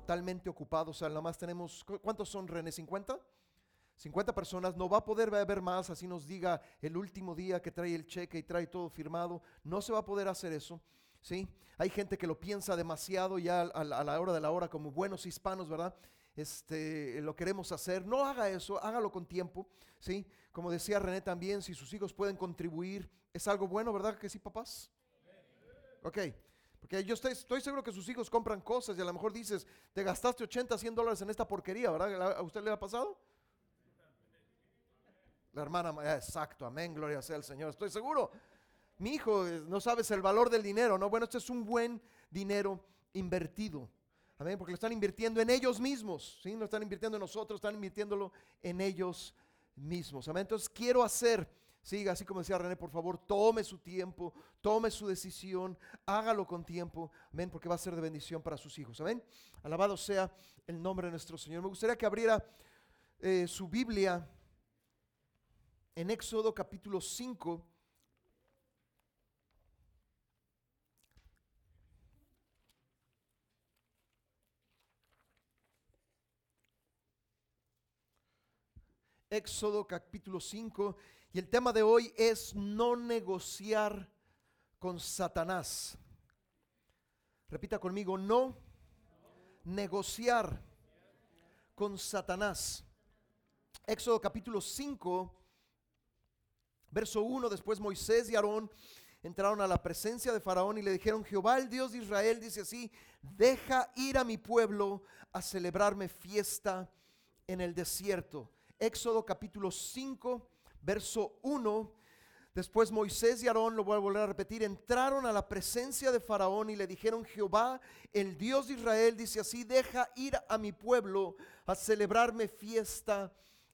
totalmente ocupados. O sea, nada más tenemos, ¿cu- ¿cuántos son René? ¿50? 50 personas, no va a poder haber más, así nos diga el último día que trae el cheque y trae todo firmado, no se va a poder hacer eso, ¿sí? Hay gente que lo piensa demasiado ya a la hora de la hora como buenos hispanos, ¿verdad? Este, lo queremos hacer, no haga eso, hágalo con tiempo, ¿sí? Como decía René también, si sus hijos pueden contribuir, es algo bueno, ¿verdad que sí, papás? Ok, porque yo estoy, estoy seguro que sus hijos compran cosas y a lo mejor dices, te gastaste 80, 100 dólares en esta porquería, ¿verdad? ¿A usted le ha pasado? La hermana, Ma- exacto, amén, gloria sea al Señor, estoy seguro. Mi hijo, eh, no sabes el valor del dinero, ¿no? Bueno, este es un buen dinero invertido. Amén, porque lo están invirtiendo en ellos mismos, ¿sí? No están invirtiendo en nosotros, están invirtiéndolo en ellos mismos. Amén, entonces quiero hacer, siga, así como decía René, por favor, tome su tiempo, tome su decisión, hágalo con tiempo, amén, porque va a ser de bendición para sus hijos. Amén, alabado sea el nombre de nuestro Señor. Me gustaría que abriera eh, su Biblia en Éxodo capítulo 5. Éxodo capítulo 5 y el tema de hoy es no negociar con Satanás. Repita conmigo, no negociar con Satanás. Éxodo capítulo 5, verso 1, después Moisés y Aarón entraron a la presencia de Faraón y le dijeron, Jehová el Dios de Israel dice así, deja ir a mi pueblo a celebrarme fiesta en el desierto. Éxodo capítulo 5, verso 1. Después Moisés y Aarón, lo voy a volver a repetir, entraron a la presencia de Faraón y le dijeron, Jehová, el Dios de Israel, dice así, deja ir a mi pueblo a celebrarme fiesta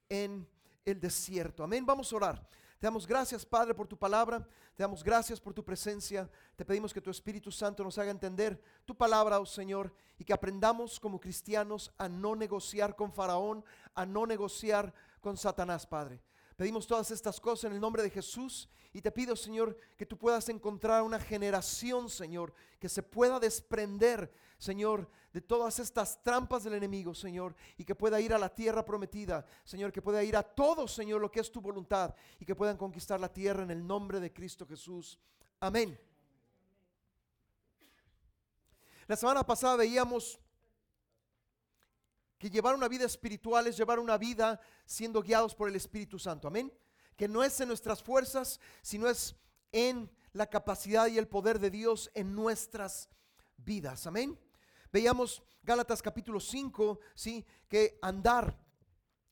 en el desierto. Amén, vamos a orar. Te damos gracias, Padre, por tu palabra. Te damos gracias por tu presencia. Te pedimos que tu Espíritu Santo nos haga entender tu palabra, oh Señor, y que aprendamos como cristianos a no negociar con Faraón, a no negociar con Satanás, Padre. Pedimos todas estas cosas en el nombre de Jesús y te pido, Señor, que tú puedas encontrar una generación, Señor, que se pueda desprender, Señor, de todas estas trampas del enemigo, Señor, y que pueda ir a la tierra prometida, Señor, que pueda ir a todo, Señor, lo que es tu voluntad y que puedan conquistar la tierra en el nombre de Cristo Jesús. Amén. La semana pasada veíamos que llevar una vida espiritual es llevar una vida siendo guiados por el Espíritu Santo. Amén. Que no es en nuestras fuerzas, sino es en la capacidad y el poder de Dios en nuestras vidas. Amén. Veíamos Gálatas capítulo 5, ¿sí? Que andar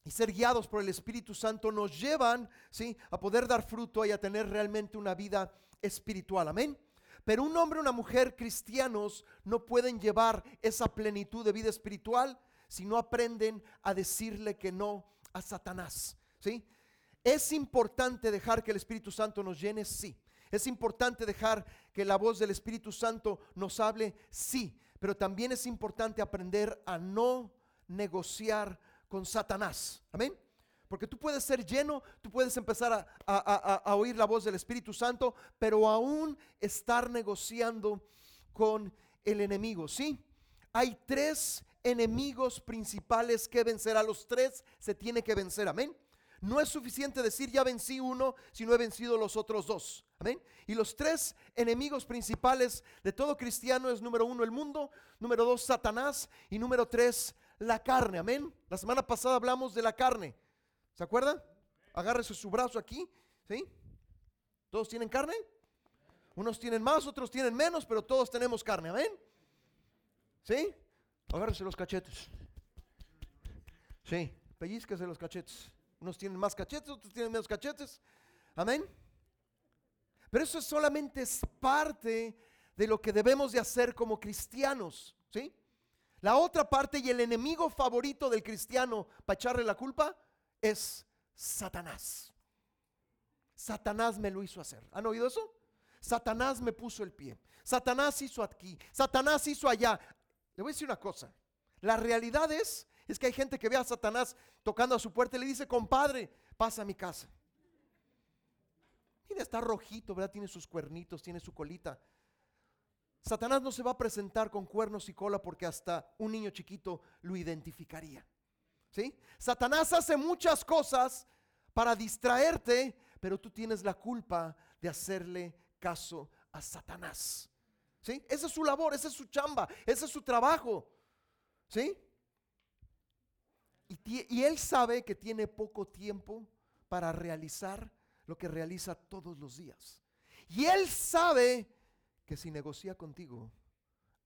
y ser guiados por el Espíritu Santo nos llevan, ¿sí? A poder dar fruto y a tener realmente una vida espiritual. Amén. Pero un hombre o una mujer cristianos no pueden llevar esa plenitud de vida espiritual si no aprenden a decirle que no a Satanás. ¿sí? Es importante dejar que el Espíritu Santo nos llene, sí. Es importante dejar que la voz del Espíritu Santo nos hable, sí. Pero también es importante aprender a no negociar con Satanás. Amén. Porque tú puedes ser lleno, tú puedes empezar a, a- a- a oír la voz del Espíritu Santo, pero aún estar negociando con el enemigo. ¿Sí? Hay tres enemigos principales que vencer. A los tres se tiene que vencer. Amén. No es suficiente decir ya vencí uno si no he vencido los otros dos. Amén. Y los tres enemigos principales de todo cristiano es número uno el mundo, número dos Satanás y número tres la carne. Amén. La semana pasada hablamos de la carne. ¿Se acuerdan? Agárrese su brazo aquí. ¿Sí? ¿Todos tienen carne? Unos tienen más, otros tienen menos, pero todos tenemos carne. Amén. ¿Sí? Agárrese los cachetes. Sí, pellizquese los cachetes. Unos tienen más cachetes, otros tienen menos cachetes. Amén. Pero eso solamente es parte de lo que debemos de hacer como cristianos, ¿sí? La otra parte y el enemigo favorito del cristiano para echarle la culpa es Satanás. Satanás me lo hizo hacer. ¿Han oído eso? Satanás me puso el pie. Satanás hizo aquí. Satanás hizo allá. Le voy a decir una cosa. La realidad es, es que hay gente que ve a Satanás tocando a su puerta y le dice, compadre, pasa a mi casa. Mira, está rojito, ¿verdad? Tiene sus cuernitos, tiene su colita. Satanás no se va a presentar con cuernos y cola porque hasta un niño chiquito lo identificaría. ¿Sí? Satanás hace muchas cosas para distraerte, pero tú tienes la culpa de hacerle caso a Satanás. ¿Sí? Esa es su labor, esa es su chamba, ese es su trabajo. ¿Sí? Y, él sabe que tiene poco tiempo para realizar lo que realiza todos los días. Y él sabe que si negocia contigo,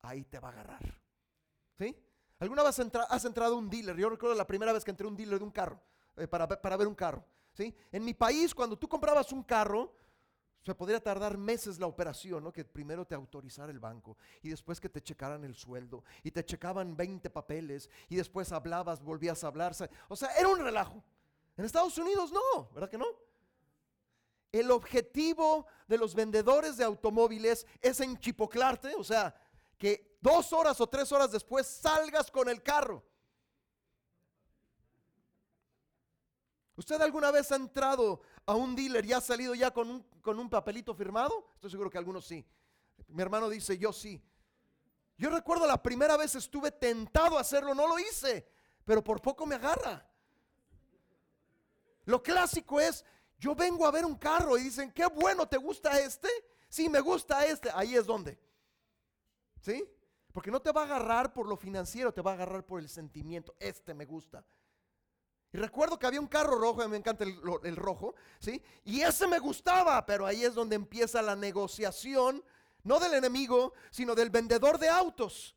ahí te va a agarrar. ¿Sí? ¿Alguna vez has entrado a un dealer? Yo recuerdo la primera vez que entré a un dealer de un carro, eh, para, para, ver un carro. ¿sí? En mi país, cuando tú comprabas un carro, se podría tardar meses la operación, ¿no? Que primero te autorizara el banco y después que te checaran el sueldo y te checaban 20 papeles y después hablabas, volvías a hablar. O sea, era un relajo. En Estados Unidos no, ¿verdad que no? El objetivo de los vendedores de automóviles es enchipoclarte, o sea, que dos horas o tres horas después salgas con el carro. ¿Usted alguna vez ha entrado a un dealer y ha salido ya con un, con un papelito firmado? Estoy seguro que algunos sí. Mi hermano dice, yo sí. Yo recuerdo la primera vez estuve tentado a hacerlo, no lo hice, pero por poco me agarra. Lo clásico es, yo vengo a ver un carro y dicen, qué bueno, ¿te gusta este? Sí, me gusta este. Ahí es donde. ¿Sí? Porque no te va a agarrar por lo financiero, te va a agarrar por el sentimiento. Este me gusta. Y recuerdo que había un carro rojo, a mí me encanta el, rojo, ¿sí? Y ese me gustaba, pero ahí es donde empieza la negociación, no del enemigo, sino del vendedor de autos.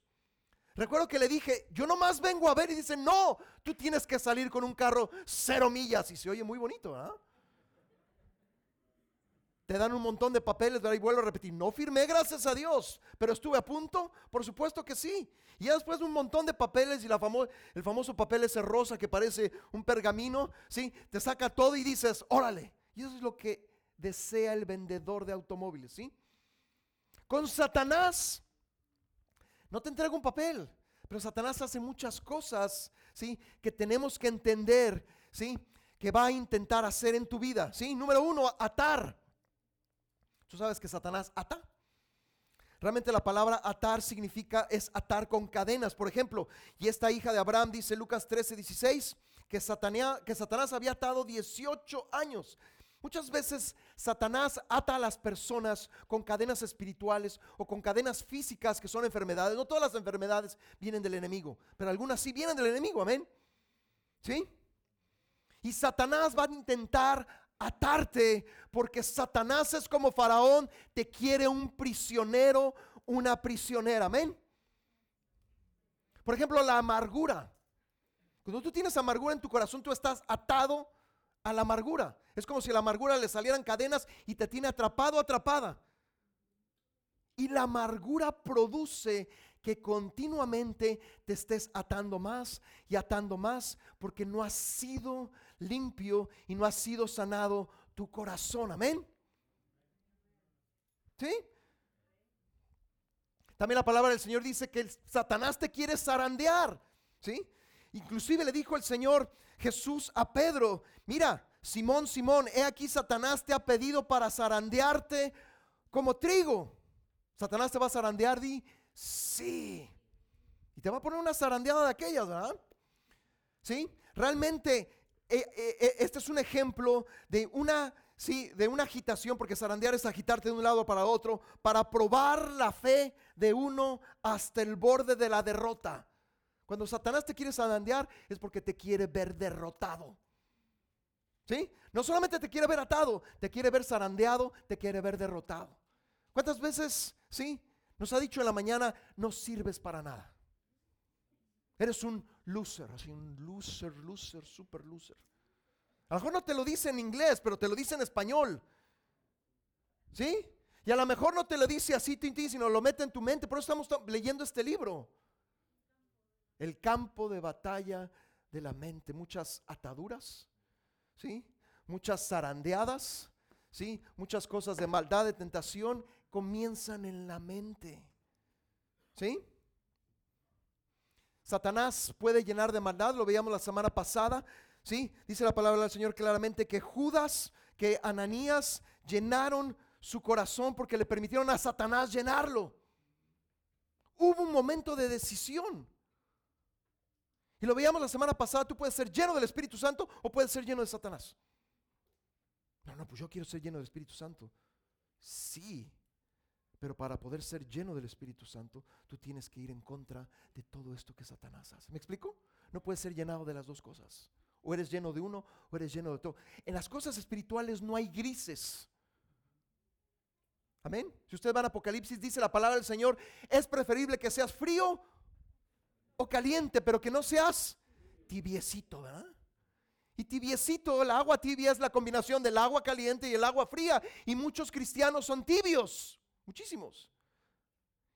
Recuerdo que le dije, yo nomás vengo a ver y dice, no, tú tienes que salir con un carro cero millas y se oye muy bonito, ¿ah? Te dan un montón de papeles, y vuelvo a repetir, no firmé, gracias a Dios, pero estuve a punto, por supuesto que sí. Y ya después de un montón de papeles y el famoso papel ese rosa que parece un pergamino, ¿sí? Te saca todo y dices, órale. Y eso es lo que desea el vendedor de automóviles, ¿sí? Con Satanás, no te entrega un papel, pero Satanás hace muchas cosas, ¿sí? Que tenemos que entender, ¿sí? Que va a intentar hacer en tu vida, ¿sí? Número uno, atar. Tú sabes que Satanás ata. Realmente la palabra atar significa es atar con cadenas. Por ejemplo, y esta hija de Abraham dice Lucas 13, 16, que, que Satanás había atado 18 años. Muchas veces Satanás ata a las personas con cadenas espirituales o con cadenas físicas que son enfermedades. No todas las enfermedades vienen del enemigo, pero algunas sí vienen del enemigo, amén. ¿Sí? Y Satanás va a intentar atarte, porque Satanás es como faraón, te quiere un prisionero, una prisionera, amén. Por ejemplo, la amargura. Cuando tú tienes amargura en tu corazón, tú estás atado a la amargura. Es como si a la amargura le salieran cadenas y te tiene atrapado, atrapada. Y la amargura produce que continuamente te estés atando más y atando más porque no has sido limpio y no has sido sanado tu corazón. Amén. ¿Sí? También la palabra del Señor dice que el Satanás te quiere zarandear. ¿Sí? Inclusive le dijo el Señor Jesús a Pedro, mira, Simón, Simón, he aquí Satanás te ha pedido para zarandearte como trigo. Satanás te va a zarandear, di, sí. Y te va a poner una zarandeada de aquellas, ¿verdad? ¿Sí? Realmente, eh, eh, eh, este es un ejemplo de una, sí, de una agitación, porque zarandear es agitarte de un lado para otro, para probar la fe de uno hasta el borde de la derrota. Cuando Satanás te quiere zarandear es porque te quiere ver derrotado. ¿Sí? No solamente te quiere ver atado, te quiere ver zarandeado, te quiere ver derrotado. ¿Cuántas veces, sí? Nos ha dicho en la mañana, no sirves para nada. Eres un loser, así un loser, loser, super loser. A lo mejor no te lo dice en inglés, pero te lo dice en español. ¿Sí? Y a lo mejor no te lo dice así, Tintín, sino lo mete en tu mente. Por eso estamos leyendo este libro. El campo de batalla de la mente. Muchas ataduras, ¿sí? Muchas zarandeadas, ¿sí? Muchas cosas de maldad, de tentación comienzan en la mente. ¿Sí? Satanás puede llenar de maldad, lo veíamos la semana pasada. ¿Sí? Dice la palabra del Señor claramente que Judas, que Ananías llenaron su corazón porque le permitieron a Satanás llenarlo. hubo un momento de decisión. Y lo veíamos la semana pasada, tú puedes ser lleno del Espíritu Santo o puedes ser lleno de Satanás. No, no, pues yo quiero ser lleno del Espíritu Santo. Sí, pero para poder ser lleno del Espíritu Santo, tú tienes que ir en contra de todo esto que Satanás hace. ¿Me explico? No puedes ser llenado de las dos cosas. O eres lleno de uno o eres lleno de todo. En las cosas espirituales no hay grises. Amén. Si ustedes van a Apocalipsis, dice la palabra del Señor, es preferible que seas frío o caliente, pero que no seas tibiecito, ¿verdad? Y tibiecito, el agua tibia es la combinación del agua caliente y el agua fría. Y muchos cristianos son tibios, muchísimos.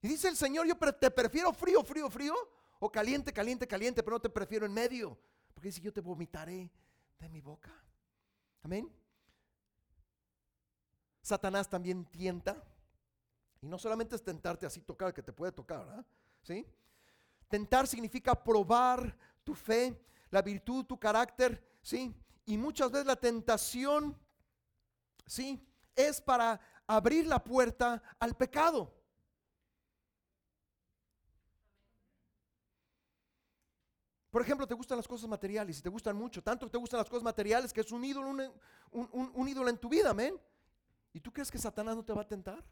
Y dice el Señor, yo te prefiero frío, frío, frío, o caliente, caliente, caliente, pero no te prefiero en medio. Porque dice, yo te vomitaré de mi boca. Amén. Satanás también tienta. Y no solamente es tentarte así tocar, que te puede tocar, ¿verdad? ¿Sí? Tentar significa probar tu fe, la virtud, tu carácter, ¿sí? Y muchas veces la tentación, ¿sí? Es para abrir la puerta al pecado. Por ejemplo, te gustan las cosas materiales y te gustan mucho, tanto te gustan las cosas materiales que es un ídolo, un, ídolo en tu vida, amén. ¿Y tú crees que Satanás no te va a tentar?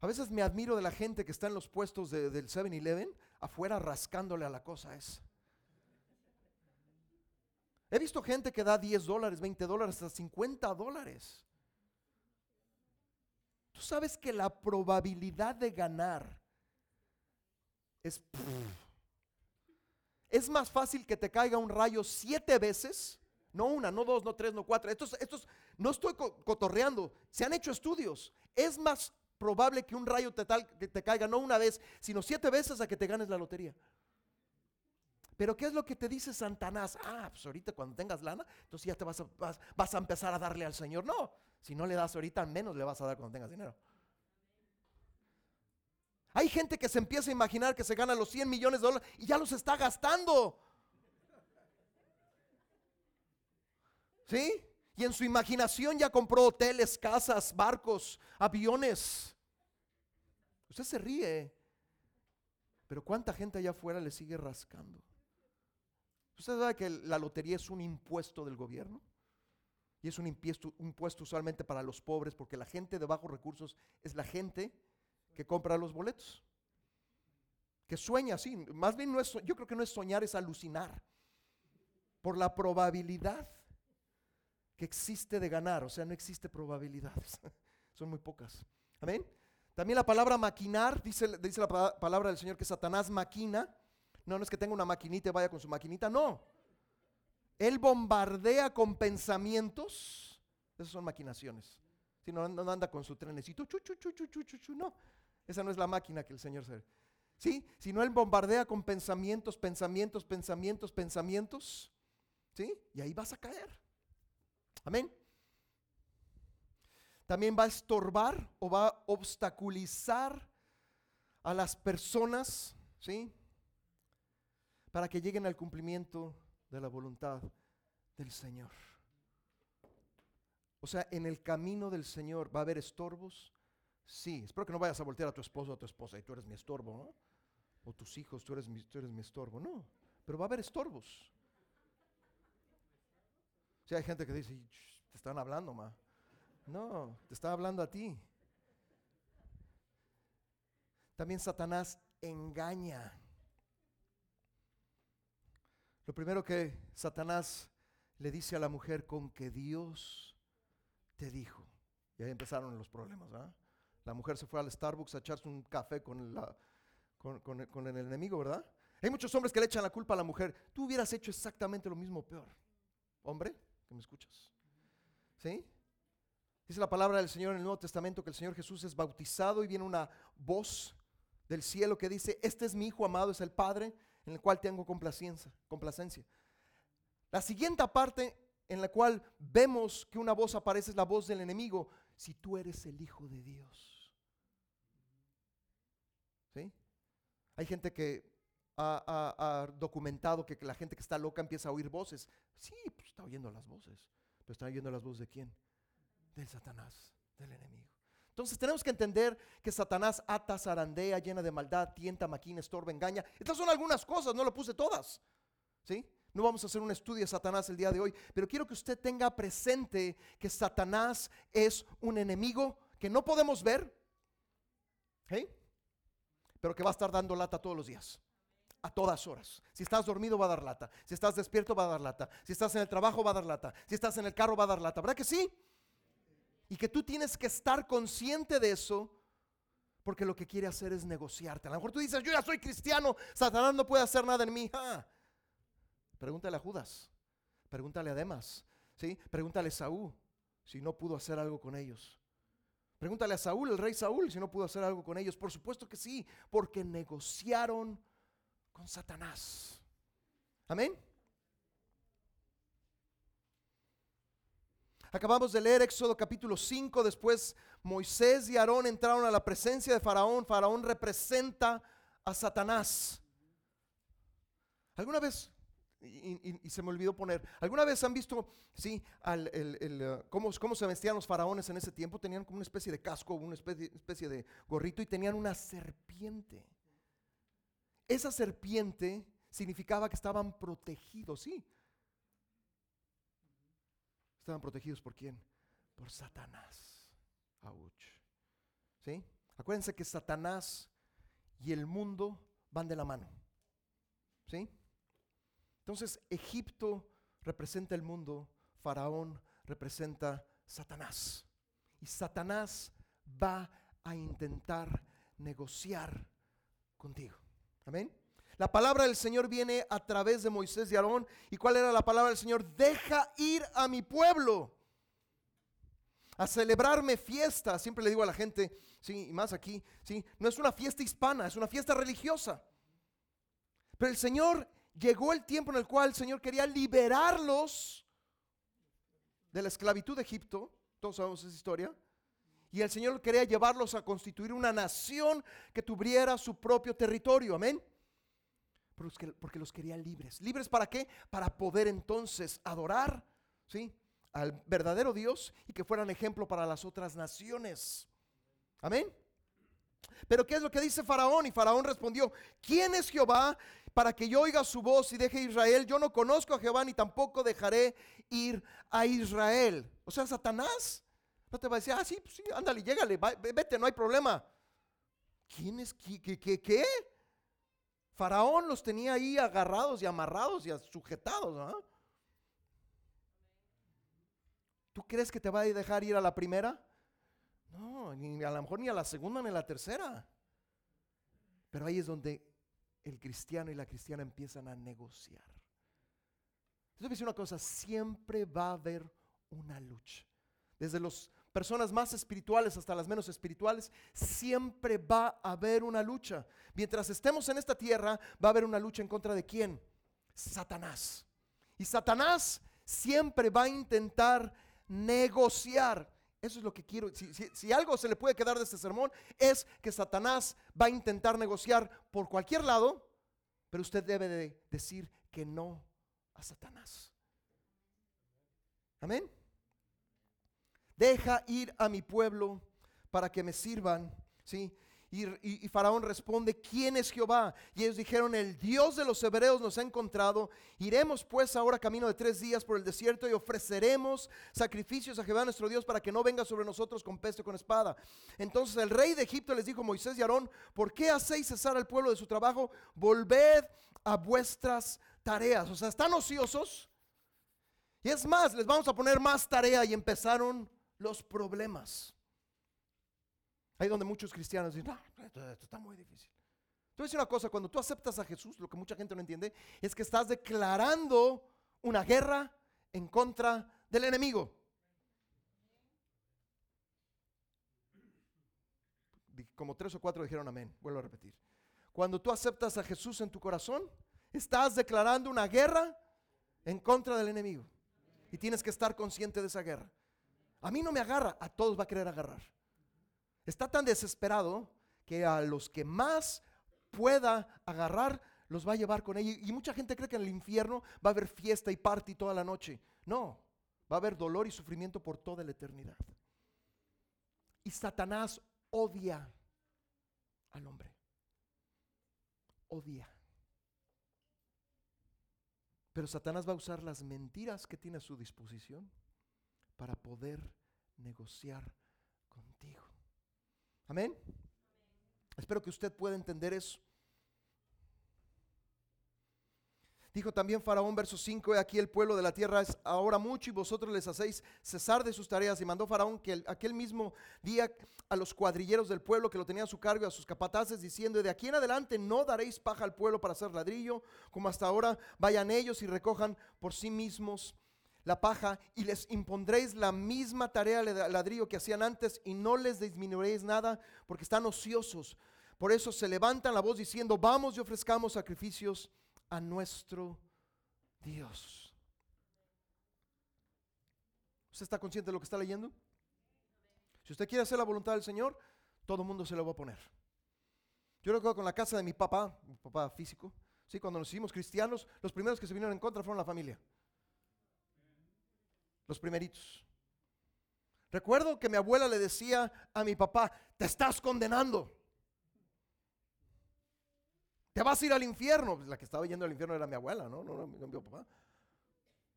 A veces me admiro de la gente que está en los puestos del 7-Eleven afuera rascándole a la cosa esa. He visto gente que da 10 dólares, 20 dólares, hasta 50 dólares. Tú sabes que la probabilidad de ganar es... Es más fácil que te caiga un rayo siete veces, no una, no dos, no tres, no cuatro. Estos, estos, no estoy cotorreando, se han hecho estudios. Es más probable que un rayo te, que te caiga no una vez, sino siete veces a que te ganes la lotería. Pero ¿qué es lo que te dice Santanás? Ah, pues ahorita cuando tengas lana, entonces ya te vas a, vas a empezar a darle al Señor. No, si no le das ahorita, menos le vas a dar cuando tengas dinero. Hay gente que se empieza a imaginar que se gana los 100 millones de dólares y ya los está gastando. ¿Sí? Y en su imaginación ya compró hoteles, casas, barcos, aviones. Usted se ríe. Pero ¿cuánta gente allá afuera le sigue rascando? ¿Usted sabe que la lotería es un impuesto del gobierno? Y es un impuesto, un impuesto usualmente para los pobres, porque la gente de bajos recursos es la gente que compra los boletos. Que sueña así. Más bien no es, yo creo que no es soñar, es alucinar. Por la probabilidad que existe de ganar. O sea, no existe probabilidades. Son muy pocas. Amén. También la palabra maquinar, dice, dice la palabra del Señor que Satanás maquina. No, no es que tenga una maquinita y vaya con su maquinita, no. Él bombardea con pensamientos. Esas son maquinaciones. Si no, no anda con su trenecito, chu, chu, chu, no. Esa no es la máquina que el Señor se... ¿Sí? Sino Él bombardea con pensamientos, pensamientos, pensamientos, pensamientos. ¿Sí? Y ahí vas a caer. Amén. También va a estorbar o va a obstaculizar a las personas, ¿sí? Para que lleguen al cumplimiento de la voluntad del Señor. O sea, en el camino del Señor va a haber estorbos, Sí, espero que no vayas a voltear a tu esposo o a tu esposa y tú eres mi estorbo, ¿no? O tus hijos, tú eres mi, tú eres mi estorbo. No, pero va a haber estorbos. Si hay gente que dice, te están hablando, ma. No, te está hablando a ti. También Satanás engaña. Lo primero que Satanás le dice a la mujer con que Dios te dijo. Y ahí empezaron los problemas, ¿verdad? La mujer se fue al Starbucks a echarse un café con, la, con, el enemigo, ¿verdad? Hay muchos hombres que le echan la culpa a la mujer. Tú hubieras hecho exactamente lo mismo peor. Hombre, que me escuchas. ¿Sí? Dice la palabra del Señor en el Nuevo Testamento que el Señor Jesús es bautizado y viene una voz del cielo que dice, este es mi Hijo amado, es el Padre en el cual tengo complacencia. complacencia. La siguiente parte en la cual vemos que una voz aparece es la voz del enemigo. Si tú eres el Hijo de Dios. Hay gente que ha, documentado que, la gente que está loca empieza a oír voces. Sí, pues está oyendo las voces. Pero está oyendo las voces de quién? del Satanás, del enemigo. Entonces tenemos que entender que Satanás ata, zarandea, llena de maldad, tienta, maquina, estorba, engaña. Estas son algunas cosas, no lo puse todas. ¿Sí? No vamos a hacer un estudio de Satanás el día de hoy, pero quiero que usted tenga presente que Satanás es un enemigo que no podemos ver, pero que va a estar dando lata todos los días, a todas horas. Si estás dormido va a dar lata, si estás despierto va a dar lata, si estás en el trabajo va a dar lata, si estás en el carro va a dar lata, ¿verdad que sí? Y que tú tienes que estar consciente de eso, porque lo que quiere hacer es negociarte. A lo mejor tú dices, yo ya soy cristiano, Satanás no puede hacer nada en mí. Ah, Pregúntale a Judas, pregúntale a Demas, ¿sí? pregúntale a Saúl si no pudo hacer algo con ellos. Pregúntale a Saúl, el rey Saúl, si no pudo hacer algo con ellos. Por supuesto que sí, porque negociaron con Satanás. Amén. Acabamos de leer Éxodo capítulo 5, después Moisés y Aarón entraron a la presencia de Faraón. Faraón representa a Satanás. ¿Alguna vez y, se me olvidó poner. ¿Alguna vez han visto, sí, uh, cómo, se vestían los faraones en ese tiempo? Tenían como una especie de casco, una especie, especie de gorrito y tenían una serpiente. Esa serpiente significaba que estaban protegidos, sí. Estaban protegidos por quién? Por Satanás. ¿Sí? Acuérdense que Satanás y el mundo van de la mano. ¿Sí? Entonces Egipto representa el mundo, Faraón representa Satanás. Y Satanás va a intentar negociar contigo. Amén. La palabra del Señor viene a través de Moisés y Aarón. ¿Y cuál era la palabra del Señor? Deja ir a mi pueblo a celebrarme fiesta. Siempre le digo a la gente, sí, y más aquí, sí, no es una fiesta hispana, es una fiesta religiosa. Pero el Señor llegó el tiempo en el cual el Señor quería liberarlos de la esclavitud de Egipto. Todos sabemos esa historia. Y el Señor quería llevarlos a constituir una nación que tuviera su propio territorio. Amén. Porque los quería libres. ¿Libres para qué? Para poder entonces adorar ¿sí? al verdadero Dios y que fueran ejemplo para las otras naciones. Amén. Pero ¿qué es lo que dice Faraón? Y Faraón respondió, ¿quién es Jehová para que yo oiga su voz y deje Israel? Yo no conozco a Jehová ni tampoco dejaré ir a Israel. O sea, Satanás no te va a decir, ah, sí, pues sí, ándale, llégale, vete, no hay problema. ¿Quién es? ¿Qué, qué, qué? Faraón los tenía ahí agarrados y amarrados y sujetados. ¿Tú crees que te va a dejar ir a la primera? No, ni a lo mejor ni a la segunda ni a la tercera. Pero ahí es donde el cristiano y la cristiana empiezan a negociar. Entonces, decir una cosa, siempre va a haber una lucha. Desde las personas más espirituales hasta las menos espirituales, siempre va a haber una lucha. Mientras estemos en esta tierra, va a haber una lucha en contra de quién? Satanás. Y Satanás siempre va a intentar negociar. Eso es lo que quiero. Si, algo se le puede quedar de este sermón, es que Satanás va a intentar negociar por cualquier lado, pero usted debe de decir que no a Satanás. Amén. Deja ir a mi pueblo para que me sirvan. ¿sí? Y, Faraón responde, ¿quién es Jehová? Y ellos dijeron, el Dios de los hebreos nos ha encontrado. Iremos pues ahora camino de tres días por el desierto y ofreceremos sacrificios a Jehová nuestro Dios para que no venga sobre nosotros con peste o con espada. Entonces el rey de Egipto les dijo, Moisés y Aarón, ¿por qué hacéis cesar al pueblo de su trabajo? Volved a vuestras tareas. O sea, están ociosos. Y es más, les vamos a poner más tarea y empezaron los problemas. Ahí donde muchos cristianos dicen, esto, está muy difícil. Te voy una cosa, cuando tú aceptas a Jesús, lo que mucha gente no entiende, es que estás declarando una guerra en contra del enemigo. Como tres o cuatro dijeron amén, vuelvo a repetir. Cuando tú aceptas a Jesús en tu corazón, estás declarando una guerra en contra del enemigo. Y tienes que estar consciente de esa guerra. A mí no me agarra, a todos va a querer agarrar. Está tan desesperado que a los que más pueda agarrar los va a llevar con ella. Y mucha gente cree que en el infierno va a haber fiesta y party toda la noche. No, va a haber dolor y sufrimiento por toda la eternidad. Y Satanás odia al hombre. Odia. Pero Satanás va a usar las mentiras que tiene a su disposición para poder negociar contigo. Amén. Espero que usted pueda entender eso. Dijo también Faraón, verso 5, aquí el pueblo de la tierra es ahora mucho y vosotros les hacéis cesar de sus tareas. Y mandó Faraón que aquel mismo día a los cuadrilleros del pueblo que lo tenían a su cargo, a sus capataces, diciendo, de aquí en adelante no daréis paja al pueblo para hacer ladrillo, como hasta ahora vayan ellos y recojan por sí mismos la paja y les impondréis la misma tarea de ladrillo que hacían antes y no les disminuiréis nada porque están ociosos. Por eso se levantan la voz diciendo, vamos y ofrezcamos sacrificios a nuestro Dios. ¿Usted está consciente de lo que está leyendo? Si usted quiere hacer la voluntad del Señor, todo el mundo se lo va a poner. Yo recuerdo con la casa de mi papá, mi papá físico, ¿sí? cuando nos hicimos cristianos, los primeros que se vinieron en contra fueron la familia. Los primeritos. Recuerdo que mi abuela le decía a mi papá, te estás condenando. Te vas a ir al infierno. Pues la que estaba yendo al infierno era mi abuela, ¿no? No, no, mi papá.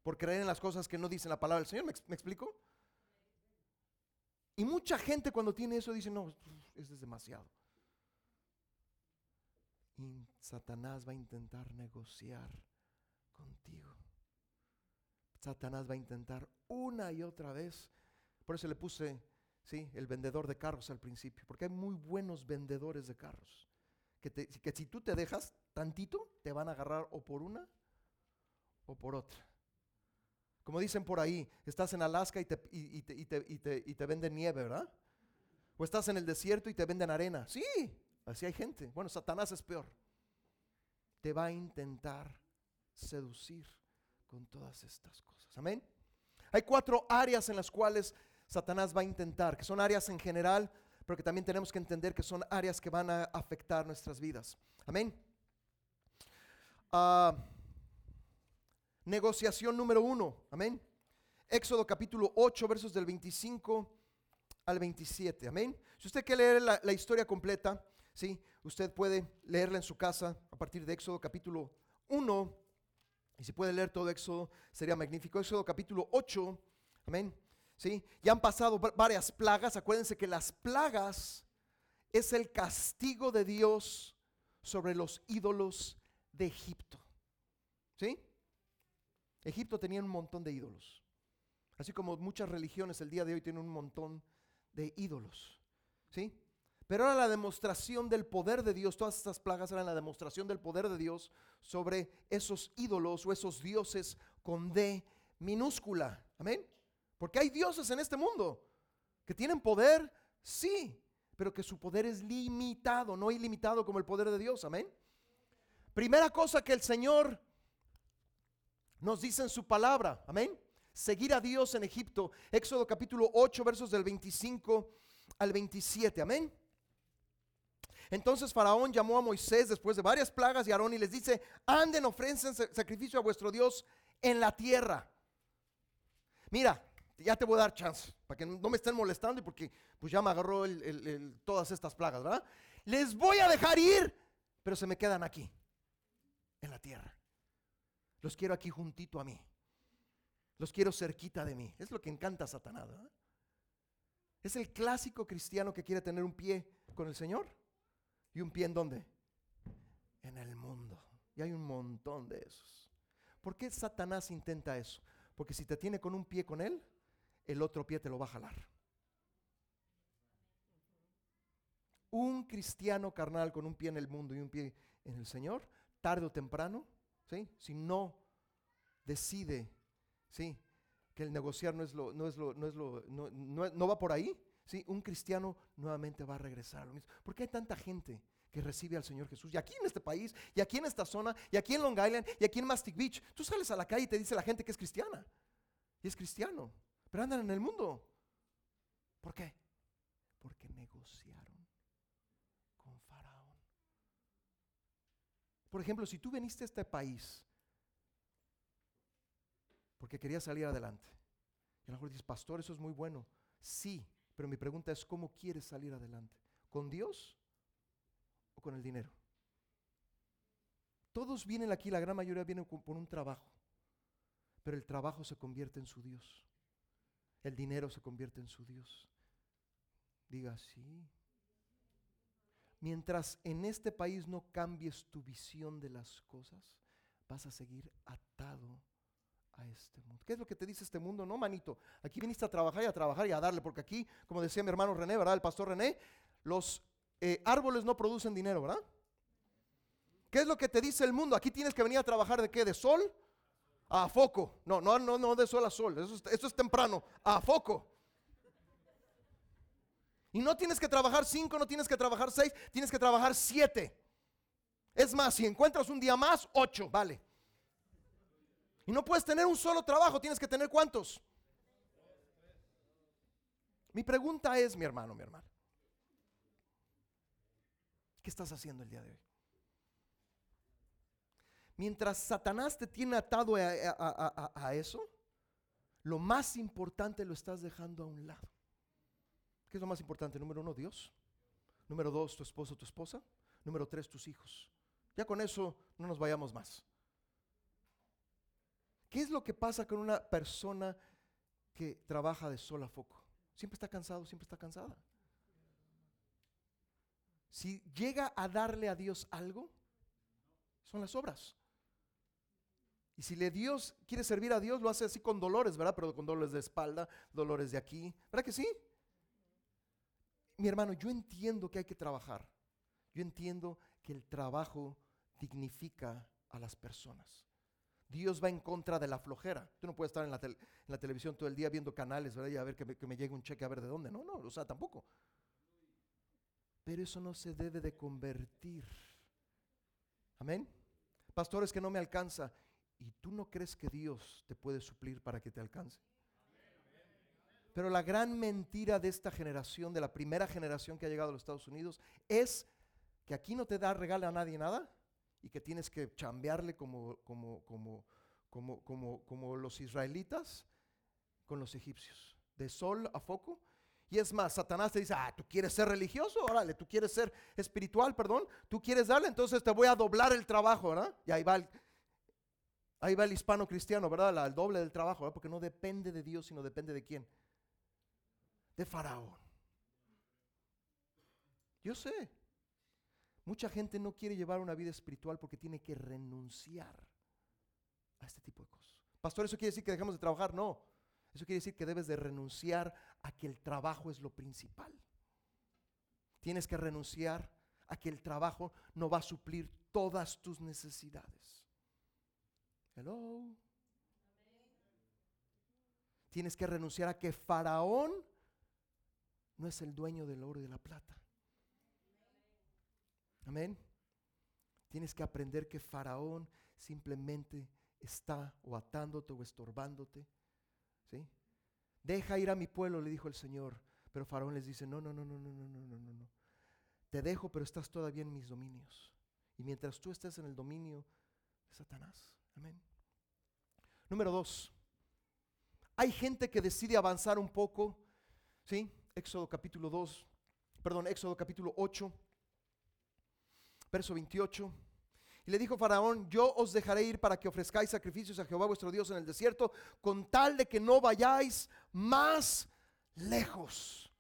Por creer en las cosas que no dicen la palabra del Señor. ¿Me, ¿Me, explico? Y mucha gente cuando tiene eso dice, no, eso es demasiado. Y Satanás va a intentar negociar contigo. Satanás va a intentar una y otra vez. Por eso le puse, sí, el vendedor de carros al principio, porque hay muy buenos vendedores de carros que, si tú te dejas tantito, te van a agarrar o por una o por otra. Como dicen por ahí, estás en Alaska y te, y, te, venden nieve, ¿verdad? O estás en el desierto y te venden arena. Sí, así hay gente. Bueno, Satanás es peor. Te va a intentar seducir con todas estas cosas. Amén. Hay cuatro áreas en las cuales Satanás va a intentar, que son áreas en general pero que también tenemos que entender que son áreas que van a afectar nuestras vidas. Amén. Ah, negociación número uno. Amén. Éxodo capítulo 8, versos del 25 al 27. Amén. Si usted quiere leer la, historia completa, ¿sí? usted puede leerla en su casa a partir de Éxodo capítulo 1. Y si puede leer todo Éxodo, sería magnífico. Éxodo capítulo 8. Amén. ¿sí? Ya han pasado varias plagas. Acuérdense que las plagas es el castigo de Dios sobre los ídolos de Egipto. ¿Sí? Egipto tenía un montón de ídolos. Así como muchas religiones el día de hoy tienen un montón de ídolos. ¿Sí? Pero era la demostración del poder de Dios, todas estas plagas eran la demostración del poder de Dios sobre esos ídolos o esos dioses con D minúscula. Amén. Porque hay dioses en este mundo que tienen poder, sí, pero que su poder es limitado, no ilimitado como el poder de Dios. Amén. Primera cosa que el Señor nos dice en su palabra. Amén. Seguir a Dios en Egipto. Éxodo capítulo 8, versos del 25 al 27. Amén. Entonces Faraón llamó a Moisés después de varias plagas y Aarón y les dice, anden, ofrecen sacrificio a vuestro Dios en la tierra. Mira, ya te voy a dar chance, para que no me estén molestando y porque pues ya me agarró todas estas plagas, ¿verdad? Les voy a dejar ir, pero se me quedan aquí, en la tierra. Los quiero aquí juntito a mí. Los quiero cerquita de mí. Es lo que encanta a Satanás. Es el clásico cristiano que quiere tener un pie con el Señor y un pie en dónde? En el mundo. Y hay un montón de esos. ¿Por qué Satanás intenta eso? Porque si te tiene con un pie con él, el otro pie te lo va a jalar. Un cristiano carnal con un pie en el mundo y un pie en el Señor, tarde o temprano, ¿sí? si no decide ¿sí? que el negociar no es lo, no es lo, no es lo, no, no, va por ahí, ¿sí? un cristiano nuevamente va a regresar. ¿Por qué hay tanta gente que recibe al Señor Jesús? Y aquí en este país, y aquí en esta zona, y aquí en Long Island, y aquí en Mastic Beach, tú sales a la calle y te dice la gente que es cristiana. Y es cristiano pero andan en el mundo. ¿Por qué? Porque negociaron con Faraón. Por ejemplo, si tú viniste a este país porque querías salir adelante, y a lo mejor pastor, eso es muy bueno. Sí, Pero mi pregunta es, ¿cómo quieres salir adelante? ¿Con Dios o con el dinero? Todos vienen aquí, la gran mayoría vienen por un trabajo, pero el trabajo se convierte en su Dios. El dinero se convierte en su Dios. Diga, sí. Mientras en este país no cambies tu visión de las cosas, vas a seguir atado este mundo. ¿Qué es lo que te dice este mundo? No, manito. Aquí viniste a trabajar y a trabajar y a darle, porque aquí, como decía mi hermano René, ¿verdad? El pastor René, los eh, árboles no producen dinero, ¿verdad? ¿Qué es lo que te dice el mundo? Aquí tienes que venir a trabajar de qué? ¿De sol? A foco. No, no, no, no de sol a sol. Eso es, eso es temprano. A foco. Y no tienes que trabajar cinco, no tienes que trabajar seis, tienes que trabajar siete. Es más, si encuentras un día más, ocho, vale. Y no puedes tener un solo trabajo, tienes que tener cuántos. Mi pregunta es, mi hermano, mi hermano, ¿qué estás haciendo el día de hoy? Mientras Satanás te tiene atado a, eso, lo más importante lo estás dejando a un lado. ¿Qué es lo más importante? Número uno, Dios. Número dos, tu esposo, tu esposa. Número tres, tus hijos. Ya con eso no nos vayamos más. ¿Qué es lo que pasa con una persona que trabaja de sol a foco? Siempre está cansado, siempre está cansada. Si llega a darle a Dios algo, son las obras. Y si le Dios quiere servir a Dios, lo hace así con dolores, ¿verdad? Pero con dolores de espalda, dolores de aquí. ¿Verdad que sí? Mi hermano, yo entiendo que hay que trabajar. Yo entiendo que el trabajo dignifica a las personas. Dios va en contra de la flojera. Tú no puedes estar en la, televisión todo el día viendo canales, ¿verdad? Y a ver que me, que me llegue un cheque a ver de dónde. No, no, o sea, tampoco. Pero eso no se debe de convertir. Amén. Pastores que no me alcanza. ¿Y tú no crees que Dios te puede suplir para que te alcance? Pero la gran mentira de esta generación, de la primera generación que ha llegado a los Estados Unidos, es que aquí no te da regalo a nadie nada y que tienes que chambearle como, como, como, como, como, como los israelitas con los egipcios, de sol a foco. Y es más, Satanás te dice, ah, tú quieres ser religioso, órale, tú quieres ser espiritual, perdón, tú quieres darle, entonces te voy a doblar el trabajo, ¿verdad? Y ahí va el, ahí va el hispano cristiano, ¿verdad? El doble del trabajo. Porque no depende de Dios, sino depende de quién? De Faraón. Yo sé, Mucha gente no quiere llevar una vida espiritual porque tiene que renunciar a este tipo de cosas. Pastor, ¿eso quiere decir que dejamos de trabajar? No. Eso quiere decir que debes de renunciar a que el trabajo es lo principal. Tienes que renunciar a que el trabajo no va a suplir todas tus necesidades. Hello. Tienes que renunciar a que Faraón no es el dueño del oro y de la plata. Amén. Tienes que aprender que Faraón simplemente está o atándote o estorbándote. ¿Sí? Deja ir a mi pueblo, le dijo el Señor. Pero Faraón les dice, no, no, no, no, no, no, no, no, no. Te dejo, pero estás todavía en mis dominios. Y mientras tú estés en el dominio de Satanás. Amén. Número dos. Hay gente que decide avanzar un poco. ¿Sí? Éxodo capítulo 2. Perdón, Éxodo capítulo 8 verso 28. Y le dijo Faraón, yo os dejaré ir para que ofrezcáis sacrificios a Jehová vuestro Dios en el desierto, con tal de que no vayáis más lejos.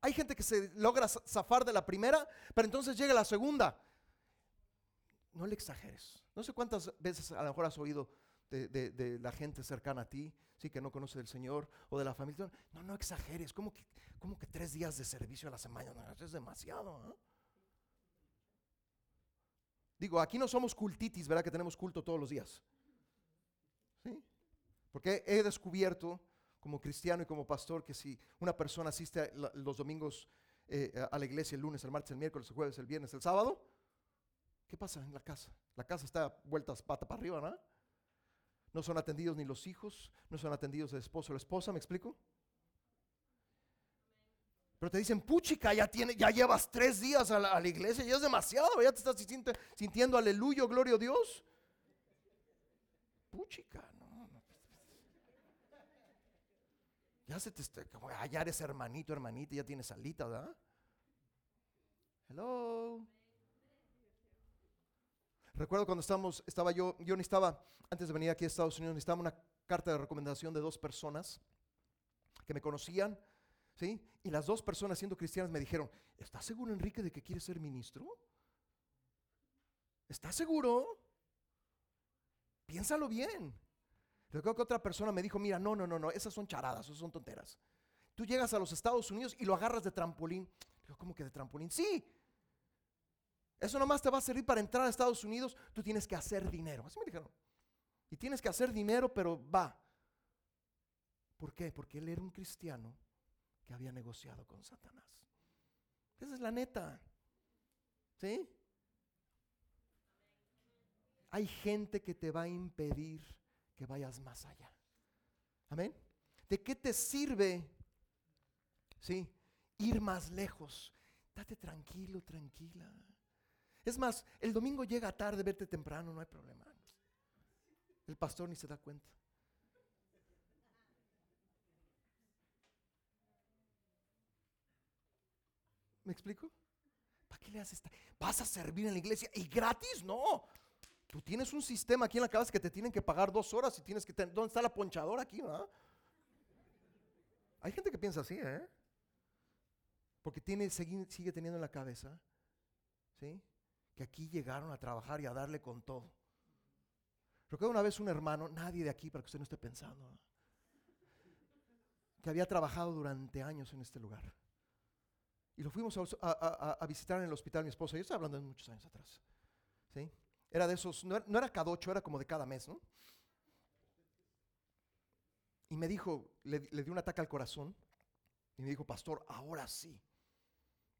Hay gente que se logra zafar de la primera, pero entonces llega la segunda. No le exageres. No sé cuántas veces a lo mejor has oído de, la gente cercana a ti, sí, que no conoce del Señor o de la familia. No, no exageres. ¿Cómo que, que tres días de servicio a la semana? eso es demasiado. Digo, aquí no somos cultitis, ¿verdad? Que tenemos culto todos los días. ¿Sí? Porque he descubierto como cristiano y como pastor que si una persona asiste los domingos eh, a la iglesia el lunes, el martes, el miércoles, el jueves, el viernes, el sábado, ¿qué pasa en la casa? La casa está vueltas pata para arriba, ¿no? No son atendidos ni los hijos, no son atendidos el esposo o la esposa, ¿me explico? Pero te dicen, puchica, ya, tiene, ya llevas tres días a la, iglesia, ya es demasiado, ya te estás sintiendo, sintiendo aleluya, gloria a Dios. Puchica, no. Ya se te está, ah, ya eres hermanito, hermanita, ya tienes alita, ¿verdad? Hello. Recuerdo cuando estábamos, estaba yo, yo necesitaba, antes de venir aquí a Estados Unidos, necesitaba una carta de recomendación de dos personas que me conocían, ¿sí? Y las dos personas siendo cristianas me dijeron, ¿estás seguro, Enrique, de que quieres ser ministro? ¿Estás seguro? Piénsalo bien. Recuerdo que otra persona me dijo, mira, no, no, no, no, esas son charadas, esas son tonteras. Tú llegas a los Estados Unidos y lo agarras de trampolín. Digo, ¿cómo que de trampolín? Sí. Eso nomás te va a servir para entrar a Estados Unidos. Tú tienes que hacer dinero. Así me dijeron. Y tienes que hacer dinero, pero va. ¿Por qué? Porque él era un cristiano que había negociado con Satanás. Esa es la neta. ¿Sí? Hay gente que te va a impedir que vayas más allá. Amén. ¿De qué te sirve? Sí, ir más lejos. Date tranquilo, tranquila. Es más, el domingo llega tarde, verte temprano, no hay problema. El pastor ni se da cuenta. ¿Me explico? ¿Para qué le haces? ¿Vas a servir en la iglesia y gratis? No. Tú tienes un sistema aquí en la cabeza que te tienen que pagar dos horas y tienes que tener, ¿dónde está la ponchadora aquí? Hay gente que piensa así, ¿eh? Porque tiene, sigue teniendo en la cabeza, ¿sí? Que aquí llegaron a trabajar y a darle con todo. Recuerdo una vez un hermano, nadie de aquí para que usted no esté pensando, que había trabajado durante años en este lugar. Y lo fuimos a, visitar en el hospital mi esposa. Yo estoy hablando de muchos años atrás. ¿sí? Era de esos, no, era cada ocho, era como de cada mes, ¿no? Y me dijo, le, le dio un ataque al corazón. Y me dijo, pastor, ahora sí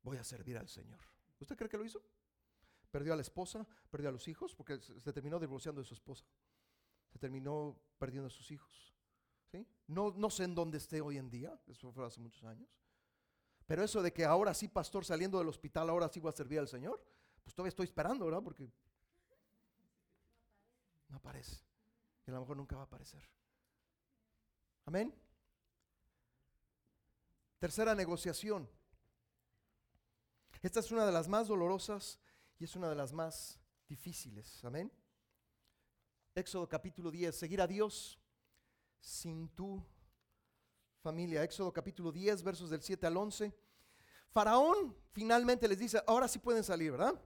voy a servir al Señor. ¿Usted cree que lo hizo? Perdió a la esposa, perdió a los hijos, porque se terminó divorciando de su esposa. Se terminó perdiendo a sus hijos. ¿sí? No, no sé en dónde esté hoy en día, eso fue hace muchos años. Pero eso de que ahora sí, pastor, saliendo del hospital, ahora sí voy a servir al Señor, pues todavía estoy esperando, ¿verdad? Porque no aparece. Y a lo mejor nunca va a aparecer. Amén. Tercera negociación. Esta es una de las más dolorosas y es una de las más difíciles. Amén. Éxodo capítulo 10. Seguir a Dios sin tu familia. Éxodo capítulo 10, versos del 7 al 11. Faraón finalmente les dice, ahora sí pueden salir, ¿verdad?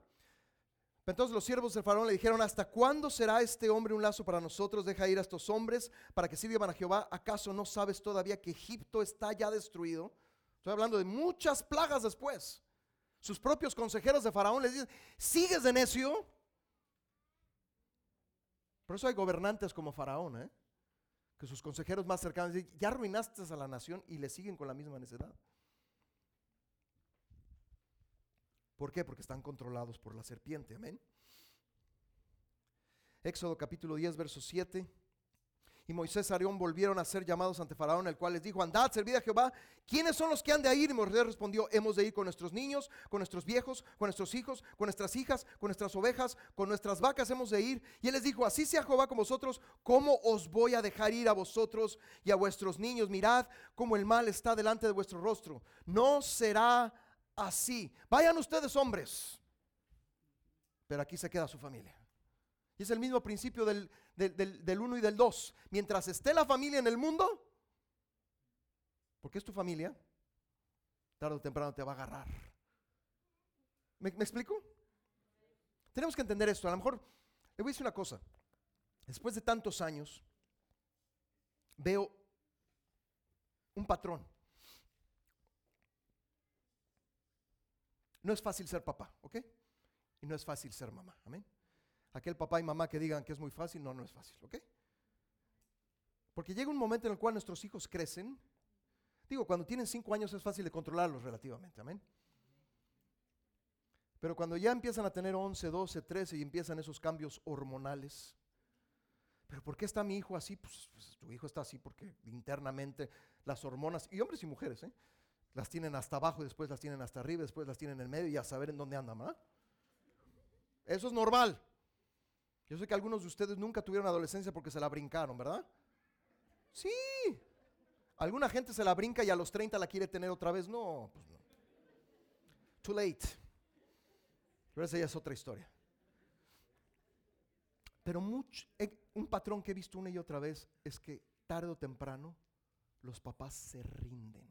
Entonces los siervos del faraón le dijeron, ¿hasta cuándo será este hombre un lazo para nosotros? Deja ir a estos hombres para que sirvan a Jehová. ¿Acaso no sabes todavía que Egipto está ya destruido? Estoy hablando de muchas plagas después. Sus propios consejeros de faraón les dicen, ¿sigues de necio? Por eso hay gobernantes como faraón, ¿eh? que sus consejeros más cercanos dicen, ya arruinaste a la nación y le siguen con la misma necedad. ¿Por qué? Porque están controlados por la serpiente. Amén. Éxodo capítulo 10, verso 7. Y Moisés y Aarón volvieron a ser llamados ante Faraón, el cual les dijo, andad, servid a Jehová. ¿Quiénes son los que han de ir? Y Moisés respondió, hemos de ir con nuestros niños, con nuestros viejos, con nuestros hijos, con nuestras hijas, con nuestras ovejas, con nuestras vacas hemos de ir. Y él les dijo, así sea Jehová con vosotros, ¿cómo os voy a dejar ir a vosotros y a vuestros niños? Mirad cómo el mal está delante de vuestro rostro. No será así. Vayan ustedes hombres. Pero aquí se queda su familia. Y es el mismo principio del, del, uno y del dos. Mientras esté la familia en el mundo, porque es tu familia, tarde o temprano te va a agarrar. ¿Me, explico? Tenemos que entender esto. A lo mejor, le voy a decir una cosa. Después de tantos años, veo un patrón. No es fácil ser papá, ¿ok? Y no es fácil ser mamá, amén. Aquel papá y mamá que digan que es muy fácil, no, no es fácil, ¿ok? Porque llega un momento en el cual nuestros hijos crecen. Digo, cuando tienen cinco años es fácil de controlarlos relativamente, amén. Pero cuando ya empiezan a tener 11, 12, 13 y empiezan esos cambios hormonales, ¿pero por qué está mi hijo así? Pues, pues, tu hijo está así porque internamente las hormonas, y hombres y mujeres, ¿eh? las tienen hasta abajo después las tienen hasta arriba, después las tienen en medio y a saber en dónde andan, ¿verdad? Eso es normal. Yo sé que algunos de ustedes nunca tuvieron adolescencia porque se la brincaron, ¿verdad? Sí. Alguna gente se la brinca y a los 30 la quiere tener otra vez. No, pues no. Too late. Pero esa ya es otra historia. Pero mucho, eh, un patrón que he visto una y otra vez es que tarde o temprano los papás se rinden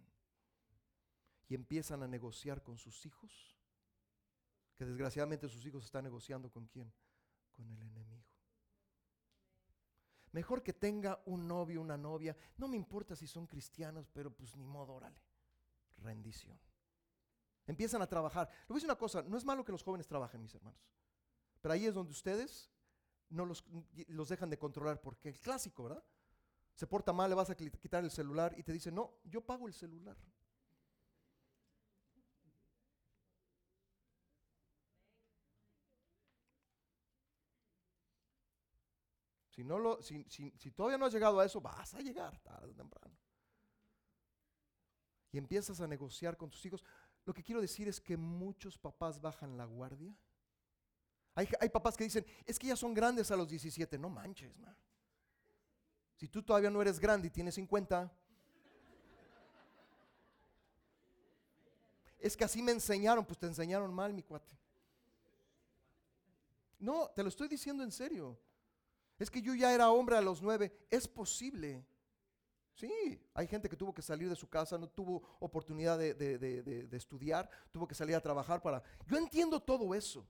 y empiezan a negociar con sus hijos, que desgraciadamente sus hijos están negociando con quién? Con el enemigo. Mejor que tenga un novio, una novia, no me importa si son cristianos, pero pues ni modo, órale. Rendición. Empiezan a trabajar. Le voy a decir una cosa, no es malo que los jóvenes trabajen, mis hermanos. Pero ahí es donde ustedes no los, los dejan de controlar, porque el clásico, ¿verdad? Se porta mal, le vas a quitar el celular y te dice, no, yo pago el celular. Si, todavía no has llegado a eso, vas a llegar tarde o temprano. Y empiezas a negociar con tus hijos. Lo que quiero decir es que muchos papás bajan la guardia. Hay, hay papás que dicen, es que ya son grandes a los 17. No manches, man. Si tú todavía no eres grande y tienes 50, es que así me enseñaron, pues te enseñaron mal, mi cuate. No, te lo estoy diciendo en serio. Es que yo ya era hombre a los nueve. Es posible. Sí, hay gente que tuvo que salir de su casa, no tuvo oportunidad de, estudiar, tuvo que salir a trabajar para... Yo entiendo todo eso,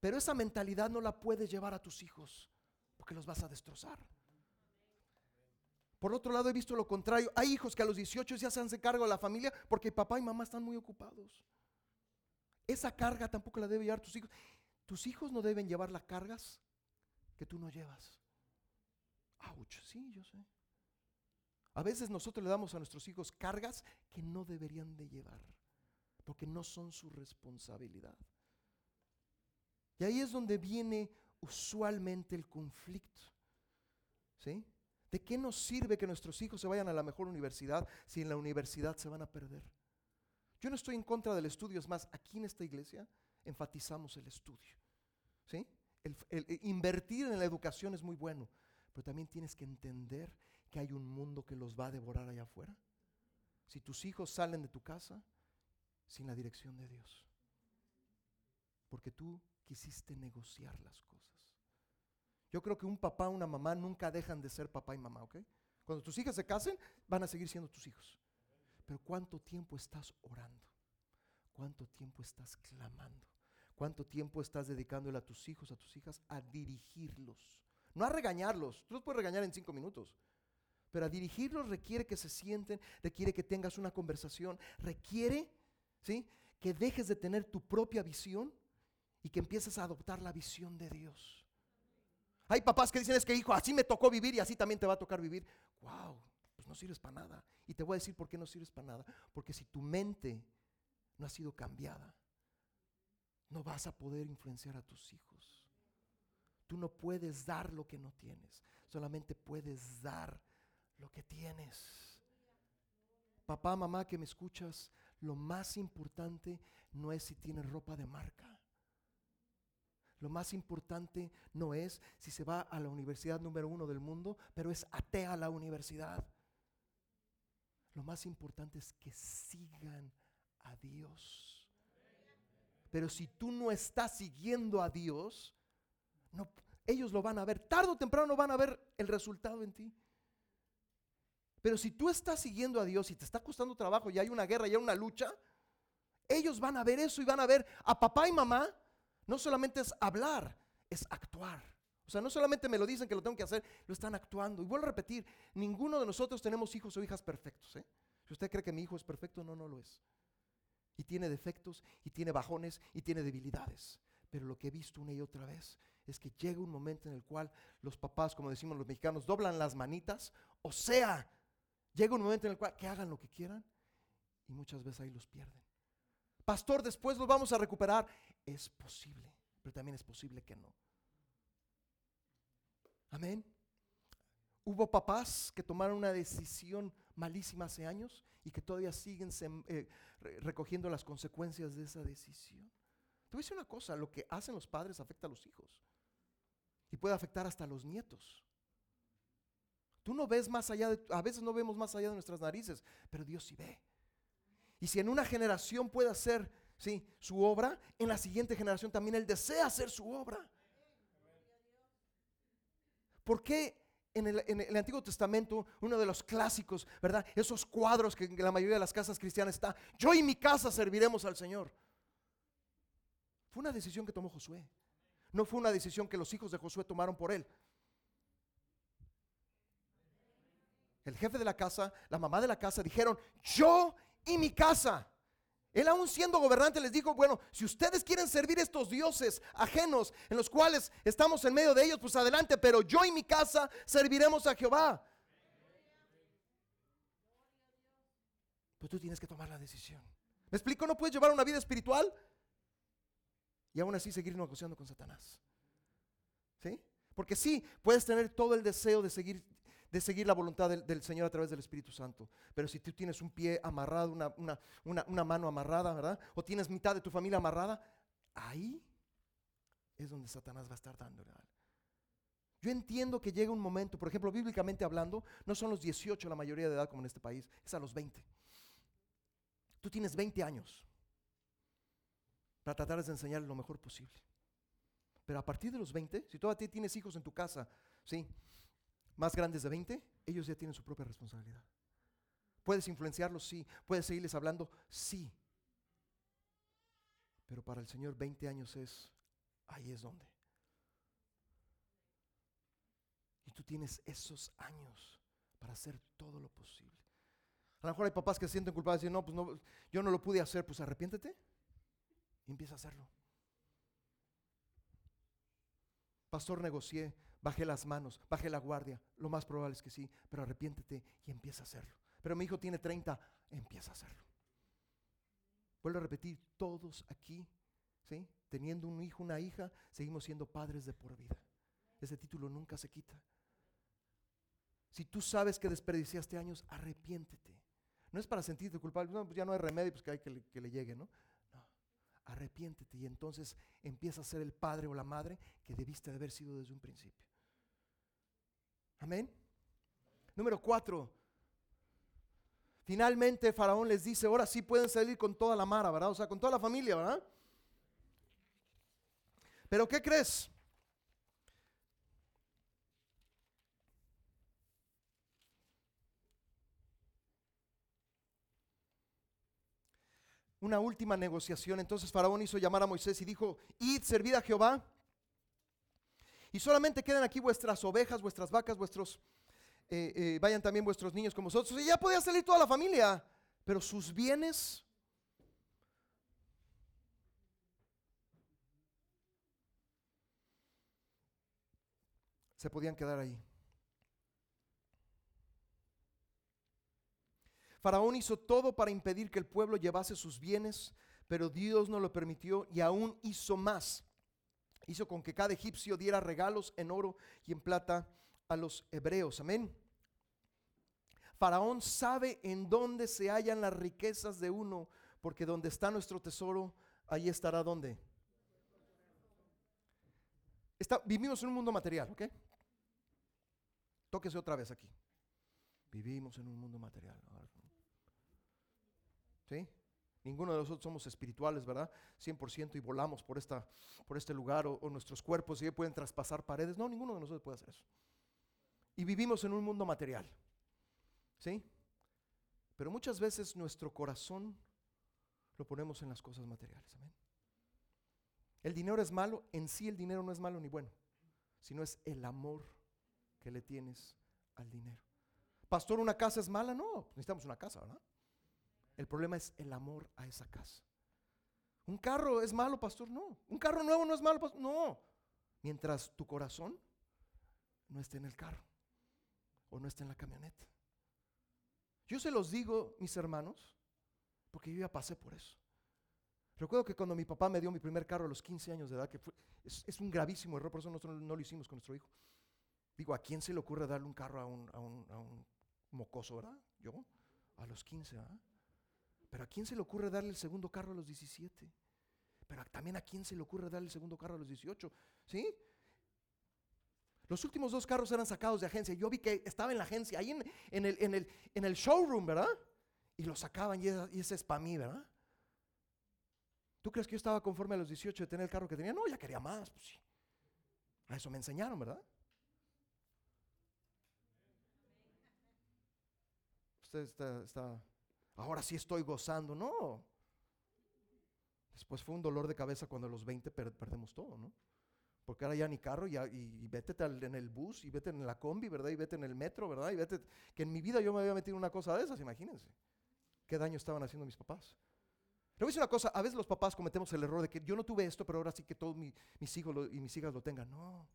pero esa mentalidad no la puedes llevar a tus hijos, porque los vas a destrozar. Por otro lado, he visto lo contrario. Hay hijos que a los 18 ya se hacen cargo de la familia porque papá y mamá están muy ocupados. Esa carga tampoco la deben llevar tus hijos. Tus hijos no deben llevar las cargas que tú no llevas. Ouch, sí, yo sé. A veces nosotros le damos a nuestros hijos cargas que no deberían de llevar, porque no son su responsabilidad. Y ahí es donde viene usualmente el conflicto. ¿Sí? ¿De qué nos sirve que nuestros hijos se vayan a la mejor universidad si en la universidad se van a perder? Yo no estoy en contra del estudio, es más, aquí en esta iglesia enfatizamos el estudio. ¿Sí? El, invertir en la educación es muy bueno, pero también tienes que entender que hay un mundo que los va a devorar allá afuera. Si tus hijos salen de tu casa sin la dirección de Dios, porque tú quisiste negociar las cosas. Yo creo que un papá, una mamá nunca dejan de ser papá y mamá, ¿ok? Cuando tus hijas se casen, van a seguir siendo tus hijos. Pero ¿cuánto tiempo estás orando? ¿Cuánto tiempo estás clamando? ¿Cuánto tiempo estás dedicándole a tus hijos, a tus hijas, a dirigirlos? No a regañarlos. Tú los puedes regañar en cinco minutos. Pero a dirigirlos requiere que se sienten, requiere que tengas una conversación, requiere ¿sí? que dejes de tener tu propia visión y que empieces a adoptar la visión de Dios. Hay papás que dicen, es que hijo, así me tocó vivir y así también te va a tocar vivir. ¡Wow! Pues no sirves para nada. Y te voy a decir por qué no sirves para nada. Porque si tu mente no ha sido cambiada, no vas a poder influenciar a tus hijos. Tú no puedes dar lo que no tienes, solamente puedes dar lo que tienes. Papá, mamá que me escuchas, lo más importante no es si tienes ropa de marca. Lo más importante no es si se va a la universidad número uno del mundo, pero es atea a la universidad. Lo más importante es que sigan a Dios. Pero si tú no estás siguiendo a Dios, ellos lo van a ver. Tarde o temprano van a ver el resultado en ti. Pero si tú estás siguiendo a Dios y te está costando trabajo y hay una guerra y hay una lucha, ellos van a ver eso y van a ver a papá y mamá. No solamente es hablar, es actuar. O sea, no solamente me lo dicen que lo tengo que hacer, lo están actuando. Y vuelvo a repetir, ninguno de nosotros tenemos hijos o hijas perfectos. ¿eh? Si usted cree que mi hijo es perfecto, no, no lo es. Y tiene defectos, y tiene bajones, y tiene debilidades. Pero lo que he visto una y otra vez es que llega un momento en el cual los papás, como decimos los mexicanos, doblan las manitas. O sea, llega un momento en el cual que hagan lo que quieran y muchas veces ahí los pierden. Pastor, después los vamos a recuperar. Es posible, pero también es posible que no. Amén. Hubo papás que tomaron una decisión malísima hace años y que todavía siguen eh, recogiendo las consecuencias de esa decisión. Te voy a decir una cosa, lo que hacen los padres afecta a los hijos y puede afectar hasta a los nietos. Tú no ves más allá de, a veces no vemos más allá de nuestras narices, pero Dios sí ve. Y si en una generación puede hacer ¿sí? su obra, en la siguiente generación también Él desea hacer su obra. ¿Por qué en el, Antiguo Testamento, uno de los clásicos, ¿verdad? Esos cuadros que en la mayoría de las casas cristianas está, yo y mi casa serviremos al Señor. Fue una decisión que tomó Josué. No fue una decisión que los hijos de Josué tomaron por él. El jefe de la casa, la mamá de la casa dijeron, yo y mi casa. Él aún siendo gobernante les dijo, bueno, si ustedes quieren servir estos dioses ajenos en los cuales estamos en medio de ellos, pues adelante, pero yo y mi casa serviremos a Jehová. Pues tú tienes que tomar la decisión. ¿Me explico? No puedes llevar una vida espiritual y aún así seguir negociando con Satanás. ¿Sí? Porque sí, puedes tener todo el deseo de seguir de seguir la voluntad del, Señor a través del Espíritu Santo. Pero si tú tienes un pie amarrado, una, mano amarrada, ¿verdad? O tienes mitad de tu familia amarrada, ahí es donde Satanás va a estar dando. Yo entiendo que llega un momento, por ejemplo, bíblicamente hablando, no son los 18 la mayoría de edad como en este país, es a los 20. Tú tienes 20 años para tratar de enseñar lo mejor posible. Pero a partir de los 20, si todavía tienes hijos en tu casa, ¿sí? Más grandes de 20, ellos ya tienen su propia responsabilidad. Puedes influenciarlos, sí. Puedes seguirles hablando, sí. Pero para el Señor 20 años es, ahí es donde. Y tú tienes esos años para hacer todo lo posible. A lo mejor hay papás que se sienten culpables y dicen, no, pues no, yo no lo pude hacer, pues arrepiéntete y empieza a hacerlo. Pastor, negocié, bajé las manos, bajé la guardia. Lo más probable es que sí, pero arrepiéntete y empieza a hacerlo. Pero mi hijo tiene 30, empieza a hacerlo. Vuelvo a repetir, todos aquí, ¿sí? teniendo un hijo, una hija, seguimos siendo padres de por vida. Ese título nunca se quita. Si tú sabes que desperdiciaste años, arrepiéntete. No es para sentirte culpable, no, pues ya no hay remedio, pues que hay que que le llegue, ¿no? arrepiéntete y entonces empieza a ser el padre o la madre que debiste de haber sido desde un principio. Amén. Número cuatro. Finalmente Faraón les dice, ahora sí pueden salir con toda la mara, ¿verdad? O sea, con toda la familia, ¿verdad? Pero ¿qué crees? una última negociación. Entonces Faraón hizo llamar a Moisés y dijo, id, servid a Jehová. Y solamente quedan aquí vuestras ovejas, vuestras vacas, vuestros, eh, eh, vayan también vuestros niños con vosotros. Y ya podía salir toda la familia, pero sus bienes se podían quedar ahí. Faraón hizo todo para impedir que el pueblo llevase sus bienes, pero Dios no lo permitió y aún hizo más. Hizo con que cada egipcio diera regalos en oro y en plata a los hebreos. Amén. Faraón sabe en dónde se hallan las riquezas de uno, porque donde está nuestro tesoro, ahí estará donde. vivimos en un mundo material, ¿ok? Tóquese otra vez aquí. Vivimos en un mundo material. ¿Sí? Ninguno de nosotros somos espirituales, ¿verdad? 100% y volamos por, esta, por este lugar o, nuestros cuerpos y pueden traspasar paredes. No, ninguno de nosotros puede hacer eso. Y vivimos en un mundo material. ¿Sí? Pero muchas veces nuestro corazón lo ponemos en las cosas materiales. Amén. El dinero es malo, en sí el dinero no es malo ni bueno, sino es el amor que le tienes al dinero. Pastor, ¿una casa es mala? No, necesitamos una casa, ¿verdad? El problema es el amor a esa casa. ¿Un carro es malo, pastor? No. ¿Un carro nuevo no es malo, pastor? No. Mientras tu corazón no esté en el carro o no esté en la camioneta. Yo se los digo, mis hermanos, porque yo ya pasé por eso. Recuerdo que cuando mi papá me dio mi primer carro a los 15 años de edad, que fue, es, un gravísimo error, por eso nosotros no lo hicimos con nuestro hijo. Digo, ¿a quién se le ocurre darle un carro a un, a un, a un mocoso, verdad? Yo, a los 15, ¿verdad? Pero ¿a quién se le ocurre darle el segundo carro a los 17? Pero también a quién se le ocurre darle el segundo carro a los 18? ¿Sí? Los últimos dos carros eran sacados de agencia. Yo vi que estaba en la agencia, ahí en, el, en, el, en el, showroom, ¿verdad? Y lo sacaban y, ese es para mí, ¿verdad? ¿Tú crees que yo estaba conforme a los 18 de tener el carro que tenía? No, ya quería más. Pues sí. A eso me enseñaron, ¿verdad? Usted está, está, ahora sí estoy gozando. No. Después fue un dolor de cabeza cuando a los 20 perdemos todo, ¿no? Porque ahora ya ni carro, ya, y, vete en el bus, y vete en la combi, ¿verdad? Y vete en el metro, ¿verdad? Y vete, que en mi vida yo me había metido en una cosa de esas, imagínense. Qué daño estaban haciendo mis papás. Le voy una cosa, a veces los papás cometemos el error de que yo no tuve esto, pero ahora sí que todos mis hijos y mis hijas lo tengan. No.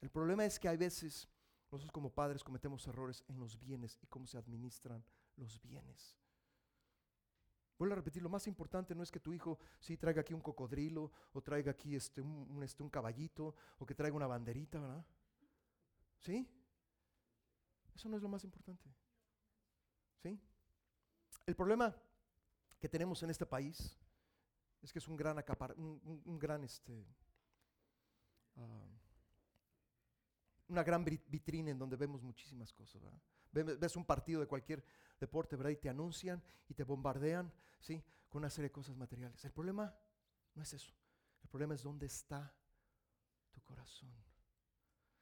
El problema es que hay veces nosotros como padres cometemos errores en los bienes y cómo se administran los bienes. Vuelvo a repetir, lo más importante no es que tu hijo sí traiga aquí un cocodrilo o traiga aquí este, un, este, caballito o que traiga una banderita, ¿verdad? ¿Sí? Eso no es lo más importante. ¿Sí? El problema que tenemos en este país es que es un gran acapar, un, gran este, ah, una gran vitrina en donde vemos muchísimas cosas. Ves un partido de cualquier deporte, ¿verdad? Y te anuncian y te bombardean, ¿sí? Con una serie de cosas materiales. El problema no es eso. El problema es dónde está tu corazón.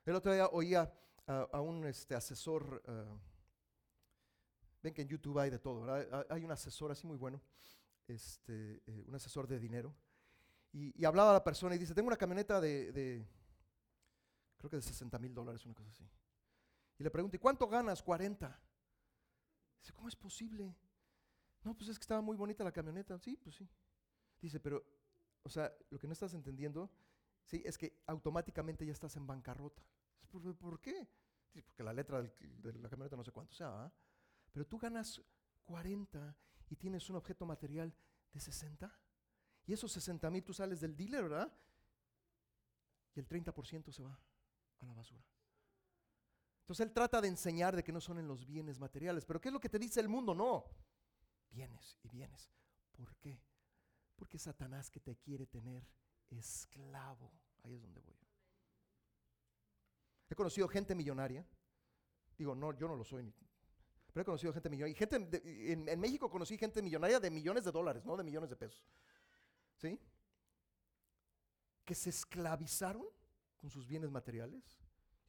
El otro día oía a, un este, asesor, uh, ven que en YouTube hay de todo, ¿verdad? Hay un asesor así muy bueno, este, eh, un asesor de dinero, y, hablaba a la persona y dice, tengo una camioneta de creo que de 60 mil dólares, una cosa así. Y le pregunté, ¿cuánto ganas? 40. Dice, ¿cómo es posible? No, pues es que estaba muy bonita la camioneta. Sí, pues sí. Dice, pero, o sea, lo que no estás entendiendo, sí, es que automáticamente ya estás en bancarrota. ¿Por, ¿por qué? Dice, porque la letra de la camioneta no sé cuánto sea, Pero tú ganas 40 y tienes un objeto material de 60. Y esos 60 mil tú sales del dealer, ¿verdad? Y el 30% se va a la basura. Entonces él trata de enseñar de que no son en los bienes materiales. Pero ¿qué es lo que te dice el mundo? No. Bienes y bienes. ¿Por qué? Porque Satanás que te quiere tener esclavo. Ahí es donde voy. He conocido gente millonaria. Digo, no, yo no lo soy. Pero he conocido gente millonaria. Gente en, en, México conocí gente millonaria de millones de dólares, no de millones de pesos. ¿Sí? Que se esclavizaron con sus bienes materiales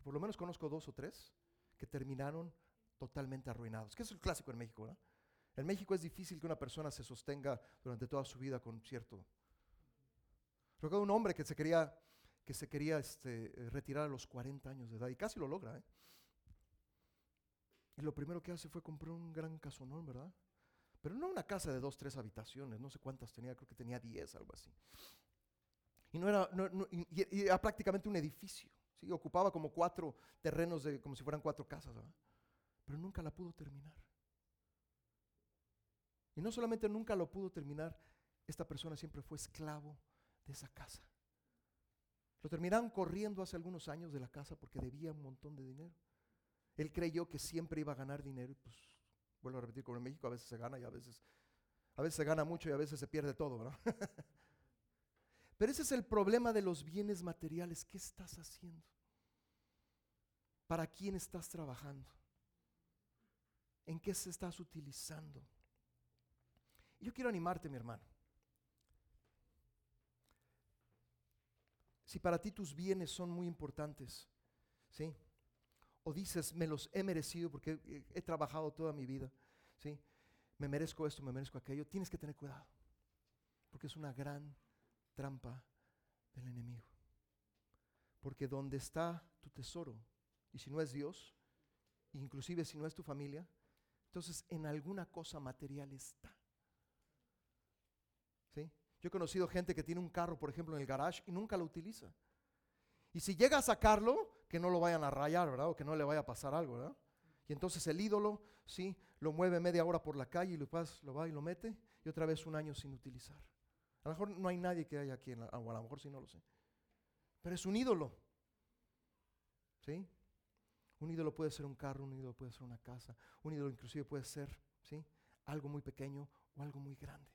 por lo menos conozco dos o tres que terminaron totalmente arruinados. Que es el clásico en México, ¿verdad? En México es difícil que una persona se sostenga durante toda su vida con cierto. Recuerdo un hombre que se quería, que se quería este, retirar a los 40 años de edad y casi lo logra. ¿eh? Y lo primero que hace fue comprar un gran casonón, ¿verdad? Pero no una casa de dos, tres habitaciones, no sé cuántas tenía, creo que tenía diez, algo así. Y no era, y era prácticamente un edificio. Ocupaba como cuatro terrenos, de, como si fueran cuatro casas, pero nunca la pudo terminar. Y no solamente nunca lo pudo terminar, esta persona siempre fue esclavo de esa casa. Lo terminaron corriendo hace algunos años de la casa porque debía un montón de dinero. Él creyó que siempre iba a ganar dinero y pues, vuelvo a repetir, como en México a veces se gana y a veces, a veces se gana mucho y a veces se pierde todo, ¿verdad? Pero ese es el problema de los bienes materiales. ¿Qué estás haciendo? ¿Para quién estás trabajando? ¿En qué se estás utilizando? Yo quiero animarte, mi hermano. Si para ti tus bienes son muy importantes, ¿sí? O dices, me los he merecido porque he, trabajado toda mi vida, ¿sí? Me merezco esto, me merezco aquello. Tienes que tener cuidado, porque es una gran trampa del enemigo. Porque donde está tu tesoro, y si no es Dios, inclusive si no es tu familia, entonces en alguna cosa material está. ¿Sí? Yo he conocido gente que tiene un carro, por ejemplo, en el garage y nunca lo utiliza. Y si llega a sacarlo, que no lo vayan a rayar, ¿verdad? O que no le vaya a pasar algo, ¿verdad? Y entonces el ídolo, sí, lo mueve media hora por la calle y lo, lo va y lo mete y otra vez un año sin utilizar. A lo mejor no hay nadie que haya aquí, en la, o a lo mejor sí no lo sé. Pero es un ídolo. ¿Sí? Un ídolo puede ser un carro, un ídolo puede ser una casa, un ídolo inclusive puede ser, ¿sí? Algo muy pequeño o algo muy grande.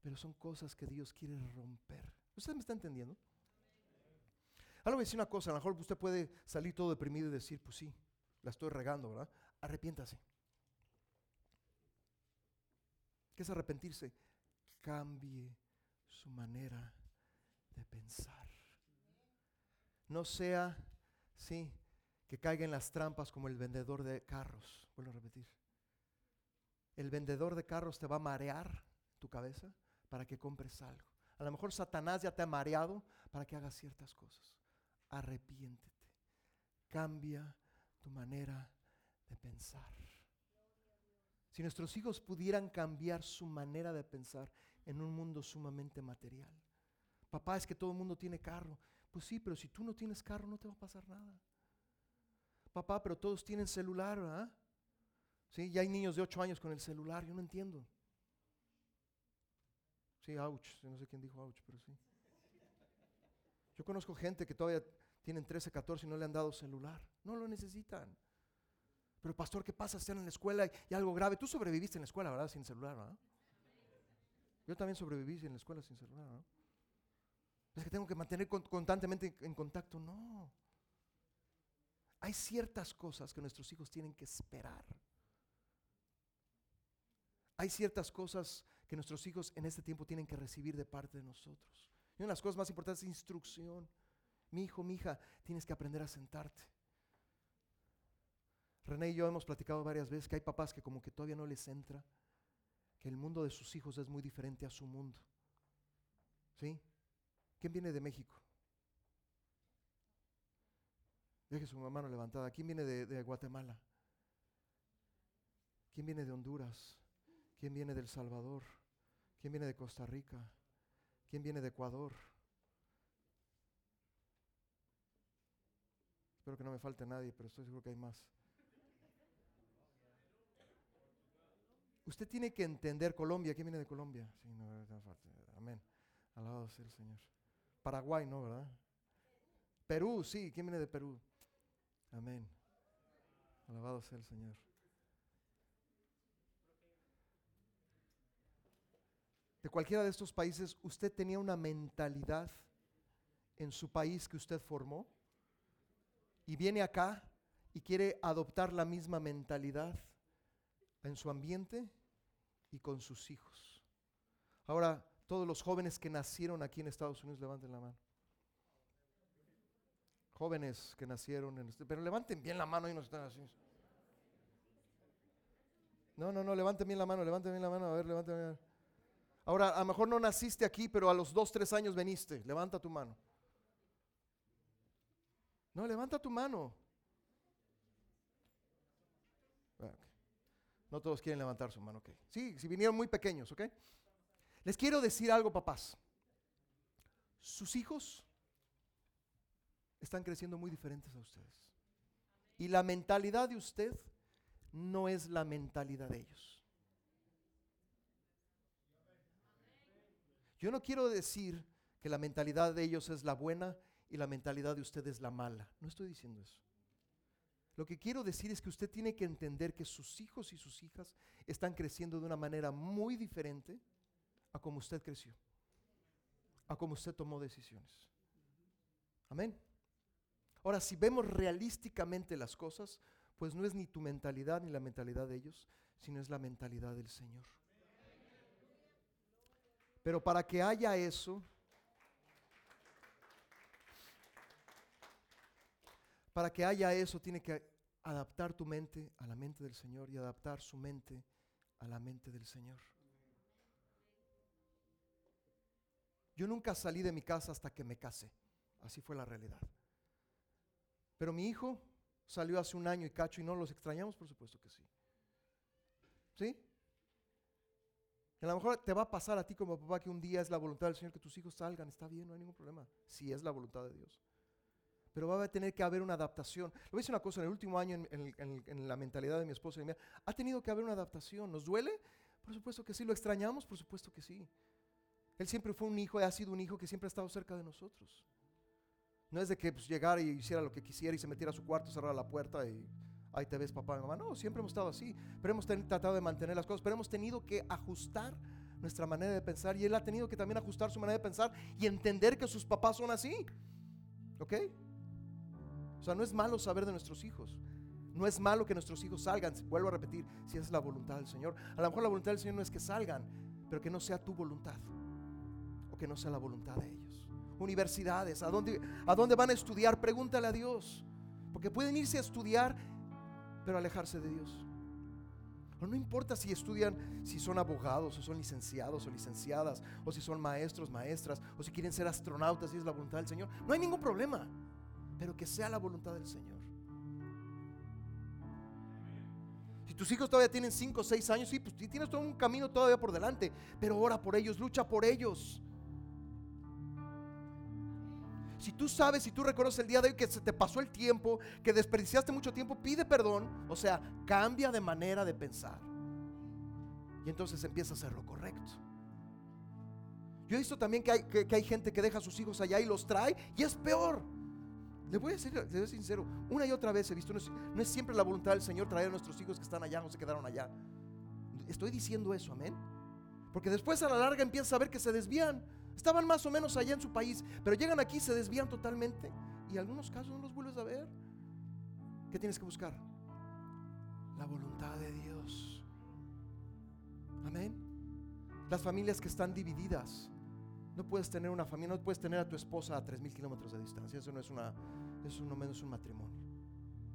Pero son cosas que Dios quiere romper. ¿Usted me está entendiendo? Ahora voy a decir una cosa, a lo mejor usted puede salir todo deprimido y decir, pues sí, la estoy regando, ¿verdad? Arrepiéntase. ¿Qué es arrepentirse? Cambie su manera de pensar. No sea, sí, que caiga en las trampas como el vendedor de carros. Vuelvo a repetir. El vendedor de carros te va a marear tu cabeza para que compres algo. A lo mejor Satanás ya te ha mareado para que hagas ciertas cosas. Arrepiéntete. Cambia tu manera de pensar. Si nuestros hijos pudieran cambiar su manera de pensar en un mundo sumamente material. Papá, es que todo el mundo tiene carro. Pues sí, pero si tú no tienes carro no te va a pasar nada. Papá, pero todos tienen celular, ¿verdad? Sí, ya hay niños de 8 años con el celular, yo no entiendo. Sí, ouch, no sé quién dijo ouch, pero sí. Yo conozco gente que todavía tienen 13, 14 y no le han dado celular. No lo necesitan. Pero pastor, ¿qué pasa? Están en la escuela y, algo grave. Tú sobreviviste en la escuela, ¿verdad? Sin celular, ¿verdad? Yo también sobreviví en la escuela sin celular. Es que tengo que mantener constantemente en contacto. No. Hay ciertas cosas que nuestros hijos tienen que esperar. Hay ciertas cosas que nuestros hijos en este tiempo tienen que recibir de parte de nosotros. Y una de las cosas más importantes es instrucción. Mi hijo, mi hija, tienes que aprender a sentarte. René y yo hemos platicado varias veces que hay papás que como que todavía no les entra, que el mundo de sus hijos es muy diferente a su mundo. ¿Sí? ¿Quién viene de México? Deje su mano levantada. ¿Quién viene de, Guatemala? ¿Quién viene de Honduras? ¿Quién viene del Salvador? ¿Quién viene de Costa Rica? ¿Quién viene de Ecuador? Espero que no me falte nadie, pero estoy seguro que hay más. Usted tiene que entender Colombia. ¿Quién viene de Colombia? Sí, no. Amén. Alabado sea el Señor. Paraguay, ¿no, verdad? Perú, sí. ¿Quién viene de Perú? Amén. Alabado sea el Señor. De cualquiera de estos países, ¿usted tenía una mentalidad en su país que usted formó? Y viene acá y quiere adoptar la misma mentalidad en su ambiente y con sus hijos. Ahora, todos los jóvenes que nacieron aquí en Estados Unidos, levanten la mano. Jóvenes que nacieron en este, pero levanten bien la mano y no están así. No, no, no, levanten bien la mano, levanten bien la mano, a ver, levanten bien. Ahora, a lo mejor no naciste aquí, pero a los dos, tres años veniste. Levanta tu mano. No, levanta tu mano. No todos quieren levantar su mano, ok. Sí, si vinieron muy pequeños, ok. Les quiero decir algo, papás. Sus hijos están creciendo muy diferentes a ustedes. Y la mentalidad de usted no es la mentalidad de ellos. Yo no quiero decir que la mentalidad de ellos es la buena y la mentalidad de usted es la mala. No estoy diciendo eso. Lo que quiero decir es que usted tiene que entender que sus hijos y sus hijas están creciendo de una manera muy diferente a como usted creció, a como usted tomó decisiones. Amén. Ahora, si vemos realísticamente las cosas, pues no es ni tu mentalidad ni la mentalidad de ellos, sino es la mentalidad del Señor. Pero para que haya eso, Para que haya eso, tiene que adaptar tu mente a la mente del Señor y adaptar su mente a la mente del Señor. Yo nunca salí de mi casa hasta que me casé. Así fue la realidad. Pero mi hijo salió hace un año y cacho y no los extrañamos, por supuesto que sí. ¿Sí? A lo mejor te va a pasar a ti como papá que un día es la voluntad del Señor que tus hijos salgan. Está bien, no hay ningún problema. Si es la voluntad de Dios pero va a tener que haber una adaptación. A decir una cosa, en el último año en, la mentalidad de mi esposa y mía, ha tenido que haber una adaptación. ¿Nos duele? Por supuesto que sí. ¿Lo extrañamos? Por supuesto que sí. Él siempre fue un hijo ha sido un hijo que siempre ha estado cerca de nosotros. No es de que pues, llegara y hiciera lo que quisiera y se metiera a su cuarto, cerrara la puerta y ahí te ves papá y mamá. No, siempre hemos estado así, pero hemos tratado de mantener las cosas, pero hemos tenido que ajustar nuestra manera de pensar y él ha tenido que también ajustar su manera de pensar y entender que sus papás son así. ¿Ok? O sea, no es malo saber de nuestros hijos. No es malo que nuestros hijos salgan, vuelvo a repetir, si es la voluntad del Señor. A lo mejor la voluntad del Señor no es que salgan, pero que no sea tu voluntad o que no sea la voluntad de ellos. Universidades, ¿a dónde, a dónde van a estudiar? Pregúntale a Dios. Porque pueden irse a estudiar, pero alejarse de Dios. O no importa si estudian, si son abogados, o son licenciados o licenciadas, o si son maestros, maestras, o si quieren ser astronautas, si es la voluntad del Señor. No hay ningún problema, pero que sea la voluntad del Señor. Si tus hijos todavía tienen 5 o 6 años, sí, pues tienes todo un camino todavía por delante, pero ora por ellos, lucha por ellos. Si tú sabes, si tú reconoces el día de hoy que se te pasó el tiempo, que desperdiciaste mucho tiempo, pide perdón. O sea, cambia de manera de pensar. Y entonces empieza a hacer lo correcto. Yo he visto también que hay, que, hay gente que deja a sus hijos allá y los trae y es peor. Le voy a decir, le voy sincero, una y otra vez he visto, no es, no es, siempre la voluntad del Señor traer a nuestros hijos que están allá o se quedaron allá. Estoy diciendo eso, amén. Porque después a la larga empieza a ver que se desvían. Estaban más o menos allá en su país, pero llegan aquí, se desvían totalmente y en algunos casos no los vuelves a ver. ¿Qué tienes que buscar? La voluntad de Dios. Amén. Las familias que están divididas. No puedes tener una familia, no puedes tener a tu esposa a tres mil kilómetros de distancia. Eso no es una, eso no menos un matrimonio.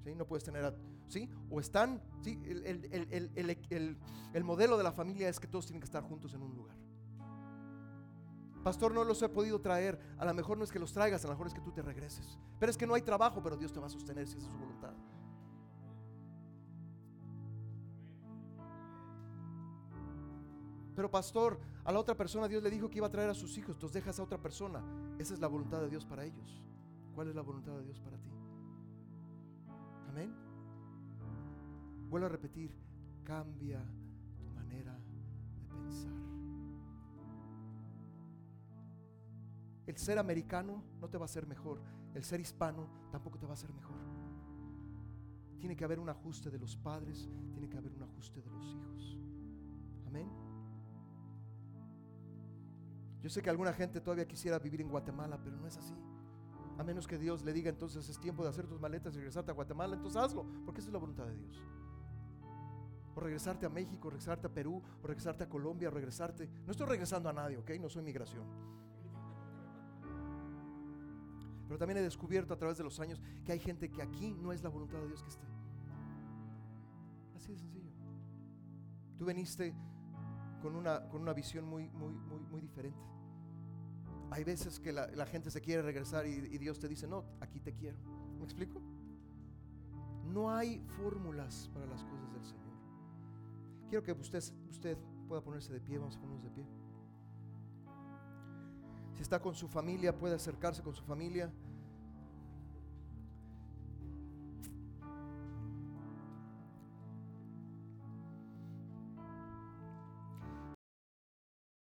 ¿Sí? No puedes tener a, ¿sí? O están, ¿sí? el modelo de la familia es que todos tienen que estar juntos en un lugar. Pastor, no los he podido traer. A lo mejor no es que los traigas, a lo mejor es que tú te regreses. Pero es que no hay trabajo, pero Dios te va a sostener si esa es su voluntad. Pero pastor, a la otra persona Dios le dijo que iba a traer a sus hijos, entonces dejas a otra persona. Esa es la voluntad de Dios para ellos. ¿Cuál es la voluntad de Dios para ti? Amén. Vuelvo a repetir, cambia tu manera de pensar. El ser americano no te va a hacer mejor. El ser hispano tampoco te va a hacer mejor. Tiene que haber un ajuste de los padres, tiene que haber un ajuste de los hijos. Amén. Yo sé que alguna gente todavía quisiera vivir en Guatemala, pero no es así. A menos que Dios le diga entonces es tiempo de hacer tus maletas y regresarte a Guatemala, entonces hazlo, porque esa es la voluntad de Dios. O regresarte a México, regresarte a Perú, o regresarte a Colombia, o regresarte. No estoy regresando a nadie, ¿ok? No soy migración. Pero también he descubierto a través de los años que hay gente que aquí no es la voluntad de Dios que esté. Así de sencillo. Tú veniste con una, con una visión muy, muy, muy, muy diferente. Hay veces que la, gente se quiere regresar y, Dios te dice, no, aquí te quiero. ¿Me explico? No hay fórmulas para las cosas del Señor. Quiero que usted, usted pueda ponerse de pie, vamos a ponernos de pie. Si está con su familia, puede acercarse con su familia.